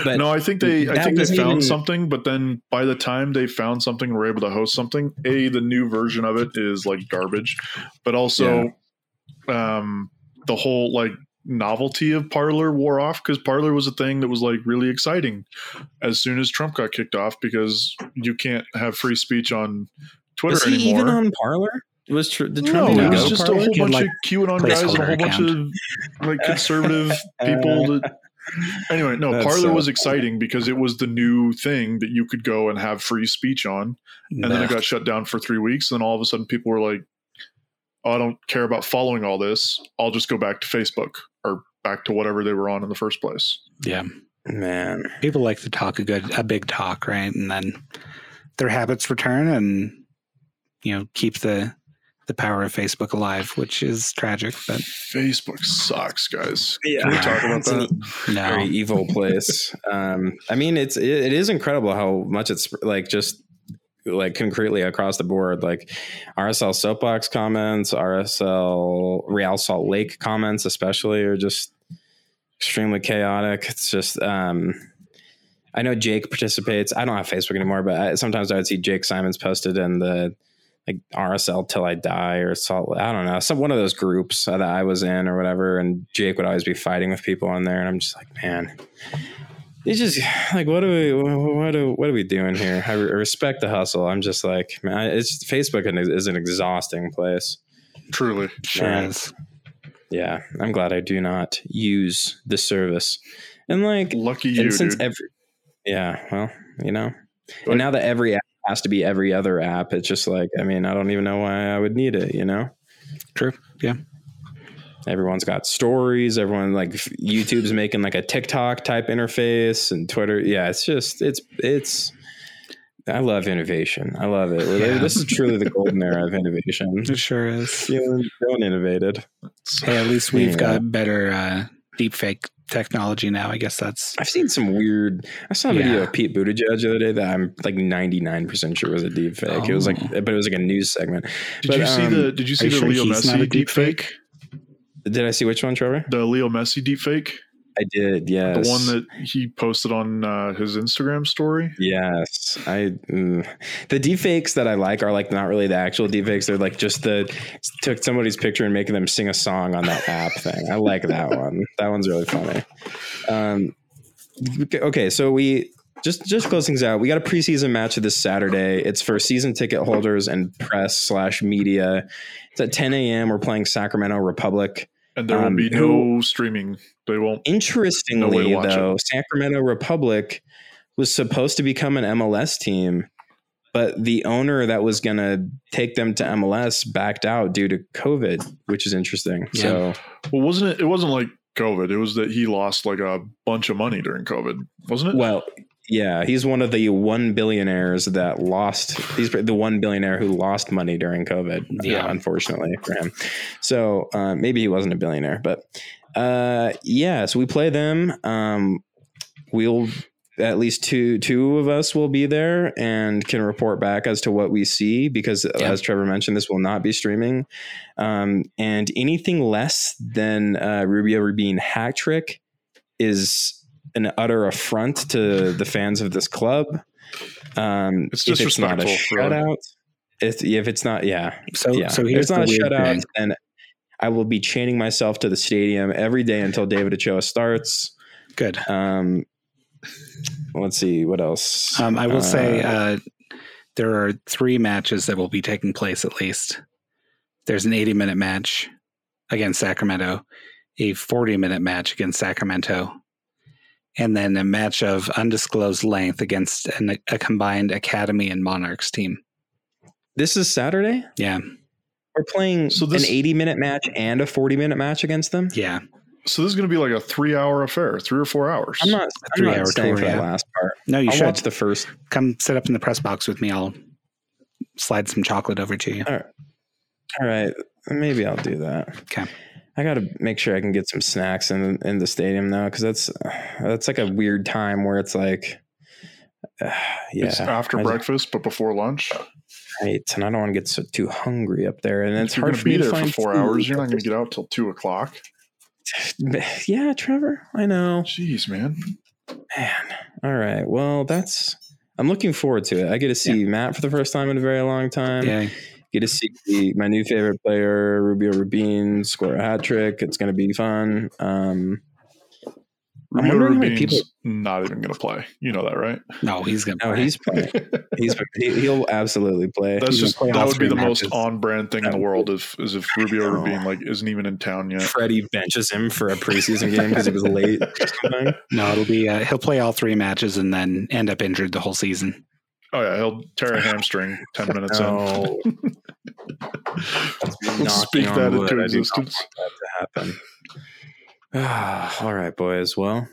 but no, I think they. I think they found even- something, but then by the time they found something were able to host something, a the new version of it is like garbage, but also, um, the whole like novelty of Parler wore off because Parler was a thing that was like really exciting as soon as Trump got kicked off because you can't have free speech on Twitter was he anymore. even on Parlor? It was tr- did Trump no, it was just Parler? a whole He had, bunch like, of QAnon guys and a placeholder whole bunch of like conservative people <laughs> that Anyway, no, That's Parler so was funny. exciting because it was the new thing that you could go and have free speech on. And then it got shut down for three weeks. And then all of a sudden people were like, oh, I don't care about following all this. I'll just go back to Facebook or back to whatever they were on in the first place. yeah. Man, People like to talk a good, a big talk, right? And then their habits return and, you know, keep the, the power of Facebook alive, which is tragic, but Facebook sucks, guys. Yeah. Can we talk about It's an that? very evil place. um, I mean, it's it, it is incredible how much it's like just like concretely across the board. Like RSL soapbox comments, RSL Real Salt Lake comments, especially, are just extremely chaotic. It's just um, I know Jake participates. I don't have Facebook anymore, but I, sometimes I would see Jake Simons posted in the like RSL till I die or salt. I don't know, some one of those groups that I was in or whatever. And Jake would always be fighting with people on there, and I'm just like, man, it's just <sighs> like what are we what are what are we doing here? I respect the hustle. I'm just like, man, it's Facebook is an exhausting place. Truly, sure man. is. Yeah, I'm glad I do not use the service. And like, lucky you, since dude. every yeah, well, you know, but, and now that every app has to be every other app, it's just like, I mean, I don't even know why I would need it, you know? True. Yeah. Everyone's got stories. Everyone like YouTube's making like a TikTok type interface and Twitter. Yeah, it's just it's it's. I love innovation. I love it. Yeah. This is truly the golden era of innovation. <laughs> It sure is. Feeling, innovated. Hey, at least we've yeah. got better uh, deep fake technology now. I guess that's. I've seen some weird. I saw a video of Pete Buttigieg the other day that I'm like 99 percent sure was a deep fake. Oh. It was like, oh. but it was like a news segment. Did but, you see um, the? Did you see the sure Leo Messi deep fake? Did I see which one, Trevor? The Leo Messi deepfake. I did, yes. The one that he posted on uh, his Instagram story. Yes, I. Mm, the deepfakes that I like are like not really the actual deepfakes. They're like just the took somebody's picture and making them sing a song on that app thing. I like that one. That one's really funny. Um, okay, so we just just close things out. We got a preseason match of this Saturday. It's for season ticket holders and press slash media. It's at 10 a.m. We're playing Sacramento Republic. And there will um, be no who, streaming. They won't. Interestingly, no though, it. Sacramento Republic was supposed to become an MLS team, but the owner that was going to take them to MLS backed out due to COVID, which is interesting. Yeah. So, well, wasn't it? It wasn't like COVID. It was that he lost like a bunch of money during COVID, wasn't it? Well, yeah, he's one of the one billionaires that lost. He's the one billionaire who lost money during COVID. Yeah, uh, unfortunately for him. So uh, maybe he wasn't a billionaire, but uh, yeah. So we play them. Um, we'll at least two two of us will be there and can report back as to what we see because yeah. as Trevor mentioned, this will not be streaming. Um, and anything less than uh, Rubio Rubin hat trick is an utter affront to the fans of this club. Um, it's if it's not a shutout, if, if it's not, yeah. So, yeah. so here's it's not a shutout, thing. and I will be chaining myself to the stadium every day until David Ochoa starts. Good. Um, let's see what else. Um, I will uh, say uh, there are three matches that will be taking place at least. There's an 80 minute match against Sacramento, a 40 minute match against Sacramento, and then a match of undisclosed length against an, a combined Academy and Monarchs team. This is Saturday? Yeah. We're playing so this, an 80 minute match and a 40 minute match against them? Yeah. So this is going to be like a three hour affair, three or four hours. I'm not, I'm three not hour staying tour, for yeah. the last part. No, you I'll should. watch the first. Come sit up in the press box with me. I'll slide some chocolate over to you. All right. All right. Maybe I'll do that. Okay. I got to make sure I can get some snacks in in the stadium now because that's that's like a weird time where it's like, <sighs> uh, yeah, it's after I breakfast but before lunch. Right, and I don't want to get so too hungry up there, and it's hard for me to find for four food. hours. You're not going to get out till two o'clock. <sighs> Yeah, Trevor, I know. Jeez, man. Man, all right. Well, that's. I'm looking forward to it. I get to see yeah. Matt for the first time in a very long time. Yeah get to see my new favorite player, Rubio Rubin, score a hat trick. It's going to be fun. Um, I'm wondering how people not even going to play. You know that, right? No, he's going to. No, he's playing. <laughs> he's he, will absolutely play. That's he's just that would be the matches. most on brand thing in the world if is if Rubio Rubin like isn't even in town yet. Freddy benches him for a preseason game because he was late. <laughs> <laughs> no, it'll be uh, he'll play all three matches and then end up injured the whole season. Oh yeah, he'll tear a hamstring ten <laughs> minutes no. in. Speak that wood. into existence. that to happen. <sighs> All right, boys. Well,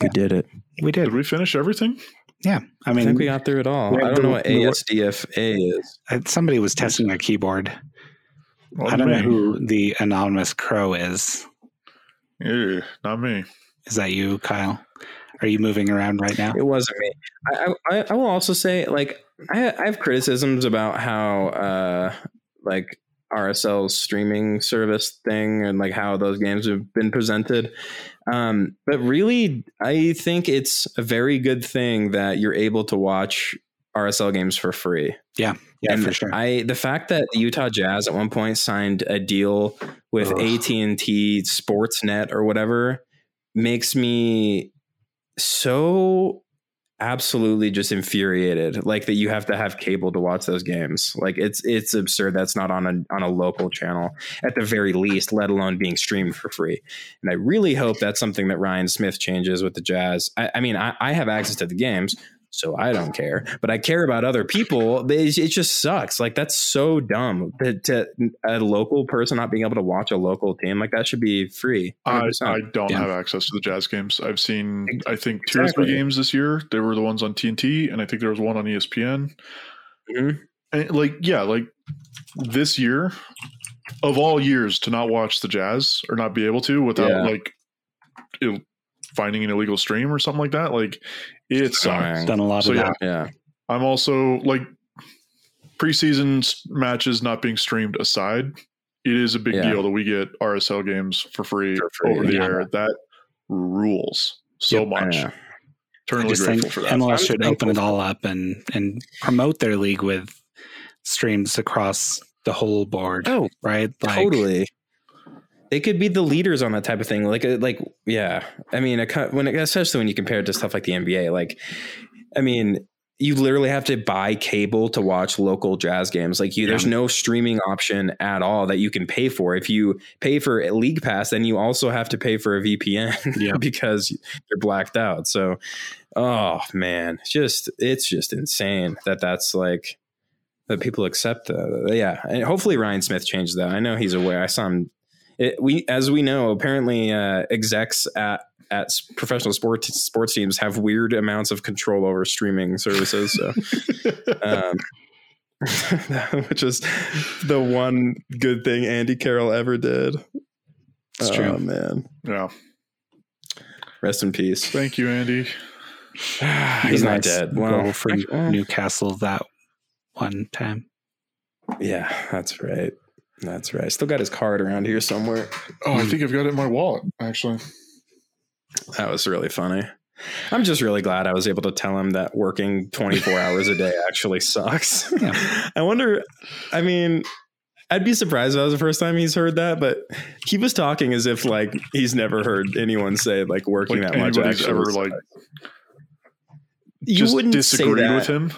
we did it. We did. Did we finish everything? Yeah, I mean, I think we got through it all. I don't the, know what ASDFA is. Uh, somebody was testing their keyboard. Well, I don't me. know who the anonymous crow is. Yeah, not me. Is that you, Kyle? Are you moving around right now? It wasn't me. I, I, I will also say, like, I, I have criticisms about how, uh, like, RSL's streaming service thing and like how those games have been presented. Um, but really, I think it's a very good thing that you're able to watch RSL games for free. Yeah, yeah, and for sure. I the fact that the Utah Jazz at one point signed a deal with AT and T Sportsnet or whatever makes me so absolutely just infuriated like that you have to have cable to watch those games. Like it's it's absurd that's not on a on a local channel at the very least let alone being streamed for free. And i really hope that's something that ryan smith changes with the jazz. I, I mean I, I have access to the games so I don't care. But I care about other people. It, it just sucks. Like that's so dumb. To, to a local person not being able to watch a local team like that should be free. I, I don't Yeah. have access to the Jazz games. I've seen, I think, two or three games this year. They were the ones on TNT, and I think there was one on ESPN. Mhm. And like, yeah, like this year, of all years, to not watch the Jazz or not be able to without Yeah. like il- finding an illegal stream or something like that, like it sucks. Done a lot So of yeah, that. Yeah. I'm also like preseason matches not being streamed aside. It is a big Yeah. deal that we get RSL games for free, For free, over the yeah. air. That rules so Yep. much. Yeah. I Eternally just grateful think for that. MLS I'm should open it all up and and promote their league with streams across the whole board, Oh, right? Like, totally. They could be the leaders on that type of thing. Like, uh, like, yeah. I mean, when it, especially when you compare it to stuff like the NBA. Like, I mean, you literally have to buy cable to watch local jazz games. Like, you, there's no streaming option at all that you can pay for. If you pay for a league pass, then you also have to pay for a VPN <laughs> Yeah. because you're blacked out. So, oh man, it's just it's just insane that that's like that people accept that. Yeah, and hopefully Ryan Smith changed that. I know he's aware. I saw him. It, we, as we know, apparently uh, execs at at professional sports sports teams have weird amounts of control over streaming services. So, <laughs> um, <laughs> which is the one good thing Andy Carroll ever did. It's oh, true. man. yeah. Rest in peace. Thank you, Andy. <sighs> He's not nice dead. goal Well, for actually, Newcastle that one time. yeah, that's right. That's right. Still got his card around here somewhere. Oh, I think I've got it in my wallet, actually. That was really funny. I'm just really glad I was able to tell him that working 24 <laughs> hours a day actually sucks. Yeah. <laughs> I wonder, I mean, I'd be surprised if that was the first time he's heard that, but he was talking as if like he's never heard anyone say like working Like that much actually ever sucks. like you wouldn't disagreed with him.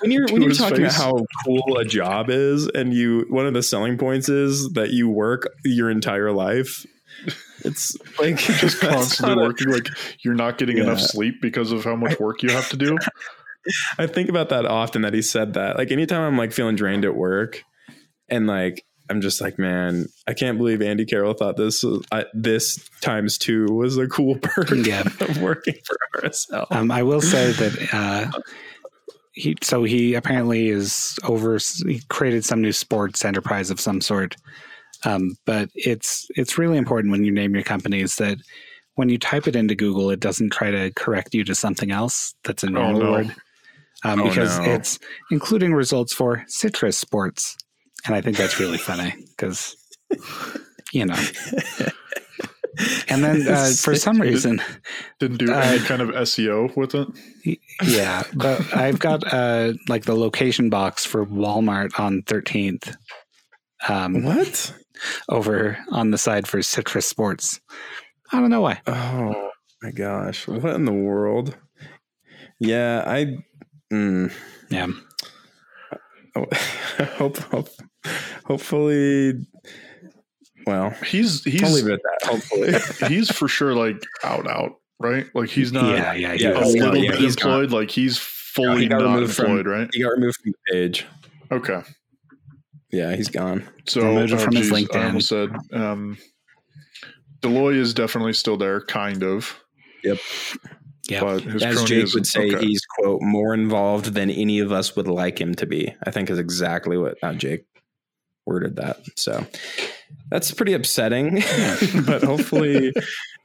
when you're <laughs> when you're talking face. about how cool a job is and you one of the selling points is that you work your entire life it's <laughs> like <laughs> just constantly not a- working like you're not getting enough sleep because of how much work you have to do. I think about that often that he said that. Like anytime I'm like feeling drained at work and like I'm just like, man, I can't believe Andy Carroll thought this uh, this times two was a cool <laughs> perk Yeah. of working for RSL. Um, I will say that uh, he so he apparently is over. He created some new sports enterprise of some sort. Um, but it's it's really important when you name your companies that when you type it into Google, it doesn't try to correct you to something else that's a normal no. word. Um, Oh, because no. it's including results for citrus sports, and I think that's really funny because you know. And then <laughs> uh, for some reason, Didn't do Uh, any kind of SEO with it. yeah, but I've got uh like the location box for Walmart on 13th um what? over on the side for Citrus Sports. I don't know why. Oh my gosh. What in the world? Yeah, I mm, Yeah. <laughs> hope, hope hopefully well, He's I'll he's leave it at that. Hopefully. <laughs> he's for sure like out out, right? Like he's not yeah, yeah, he yeah, a was. no, little yeah, bit he's employed. Like he's No, fully he not removed from- employed, right? he got removed from the page. Okay. Yeah, he's gone. So Removed oh, from his LinkedIn. I almost said um, Dell Loy is definitely still there, kind of. Yep. Yeah. But his As Jake would say, okay. he's quote more involved than any of us would like him to be. I think is exactly what how Jake worded that. So that's pretty upsetting, <laughs> but hopefully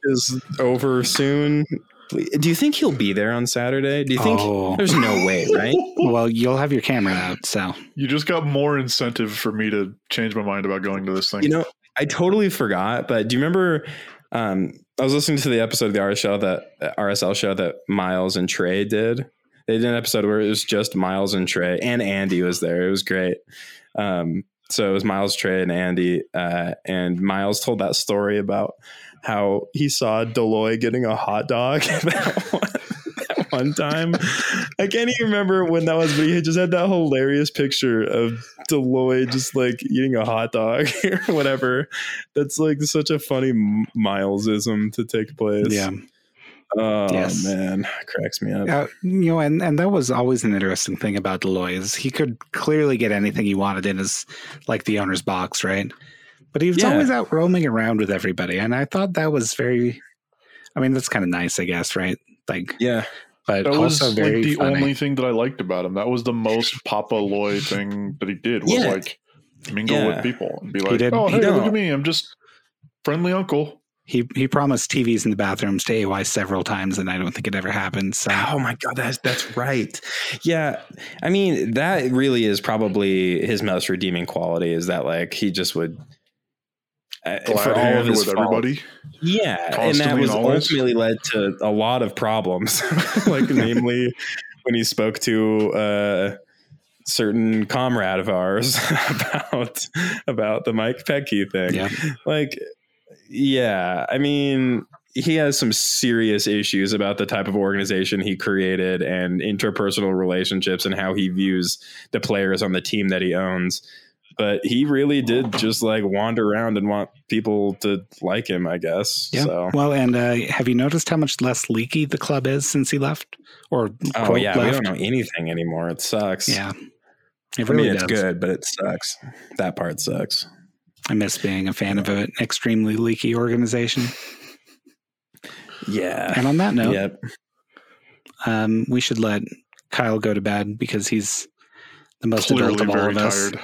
is over soon. Do you think he'll be there on Saturday? Do you think Oh. there's no way, right? <laughs> Well, you'll have your camera out, so You just got more incentive for me to change my mind about going to this thing. You know, I totally forgot, but do you remember um I was listening to the episode of the RSL that uh, RSL show that Miles and Trey did. They did an episode where it was just Miles and Trey and Andy was there. It was great. Um so it was Miles, Trey, and Andy. Uh, and Miles told that story about how he saw Dell Loy getting a hot dog <laughs> that one, time. I can't even remember when that was, but he just had that hilarious picture of Dell Loy just like eating a hot dog <laughs> or whatever. That's like such a funny Milesism to take place. yeah. Oh Yes. man, cracks me up. Uh, you know, and, and that was always an interesting thing about Dell Loy is he could clearly get anything he wanted in his like the owner's box, right? But he was Yeah. always out roaming around with everybody, and I thought that was very. I mean, that's kind of nice, I guess, right? Like, Yeah, but that was very like the funny. only thing that I liked about him. That was the most <laughs> Papa Loy thing that he did was Yeah. like mingle Yeah. with people and be like, did- "Oh, he hey, look don't. at me! I'm just friendly uncle." He he promised TVs in the bathrooms to AY several times, and I don't think it ever happened. So Oh my god, that's that's right. Yeah, I mean that really is probably his most redeeming quality is that like he just would. Uh, for all of his with everybody. yeah, and that was and ultimately led to a lot of problems, <laughs> like <laughs> namely when he spoke to a certain comrade of ours <laughs> about about the Mike Petke thing. yeah, like yeah i mean he has some serious issues about the type of organization he created and interpersonal relationships and how he views the players on the team that he owns but he really did just like wander around and want people to like him i guess yeah. so Well, and uh, have you noticed how much less leaky the club is since he left? Or oh quote, yeah we don't know anything anymore it sucks Yeah, it i mean it's does. good but it sucks that part sucks I miss being a fan of an extremely leaky organization. yeah And on that note, yep um, we should let Kyle go to bed because he's the most Clearly adult of all very of us. tired.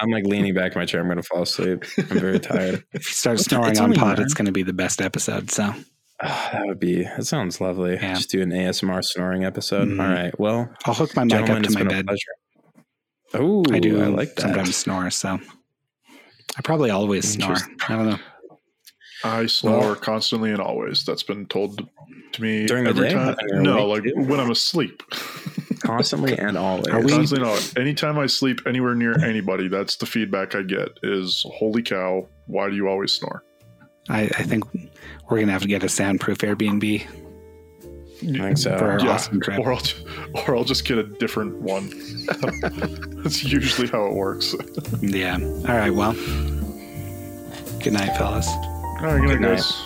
I'm like leaning back in my chair i'm gonna fall asleep i'm very tired <laughs> If you start snoring on only pod, it's going to be the best episode. So Oh, that would be. That sounds lovely. Yeah. Just do an ASMR snoring episode. Mhm. All right. Well, I'll hook my mic up to my bed. pleasure. Oh, I do. I like that. sometimes snore. So I probably always snore. I don't know. I snore Well- constantly and always. That's been told to me During the every day? time. No, like when I'm asleep. <laughs> Constantly and always. Are we- Constantly, no. Anytime I sleep anywhere near anybody, that's the feedback I get. Is holy cow! Why do you always snore? I, I think we're going to have to get a soundproof Airbnb I think so. for our Yeah, awesome trip. or I'll or I'll just get a different one. <laughs> That's usually how it works. Yeah. All right. Well, good night, fellas. All right, good Good night, night. guys.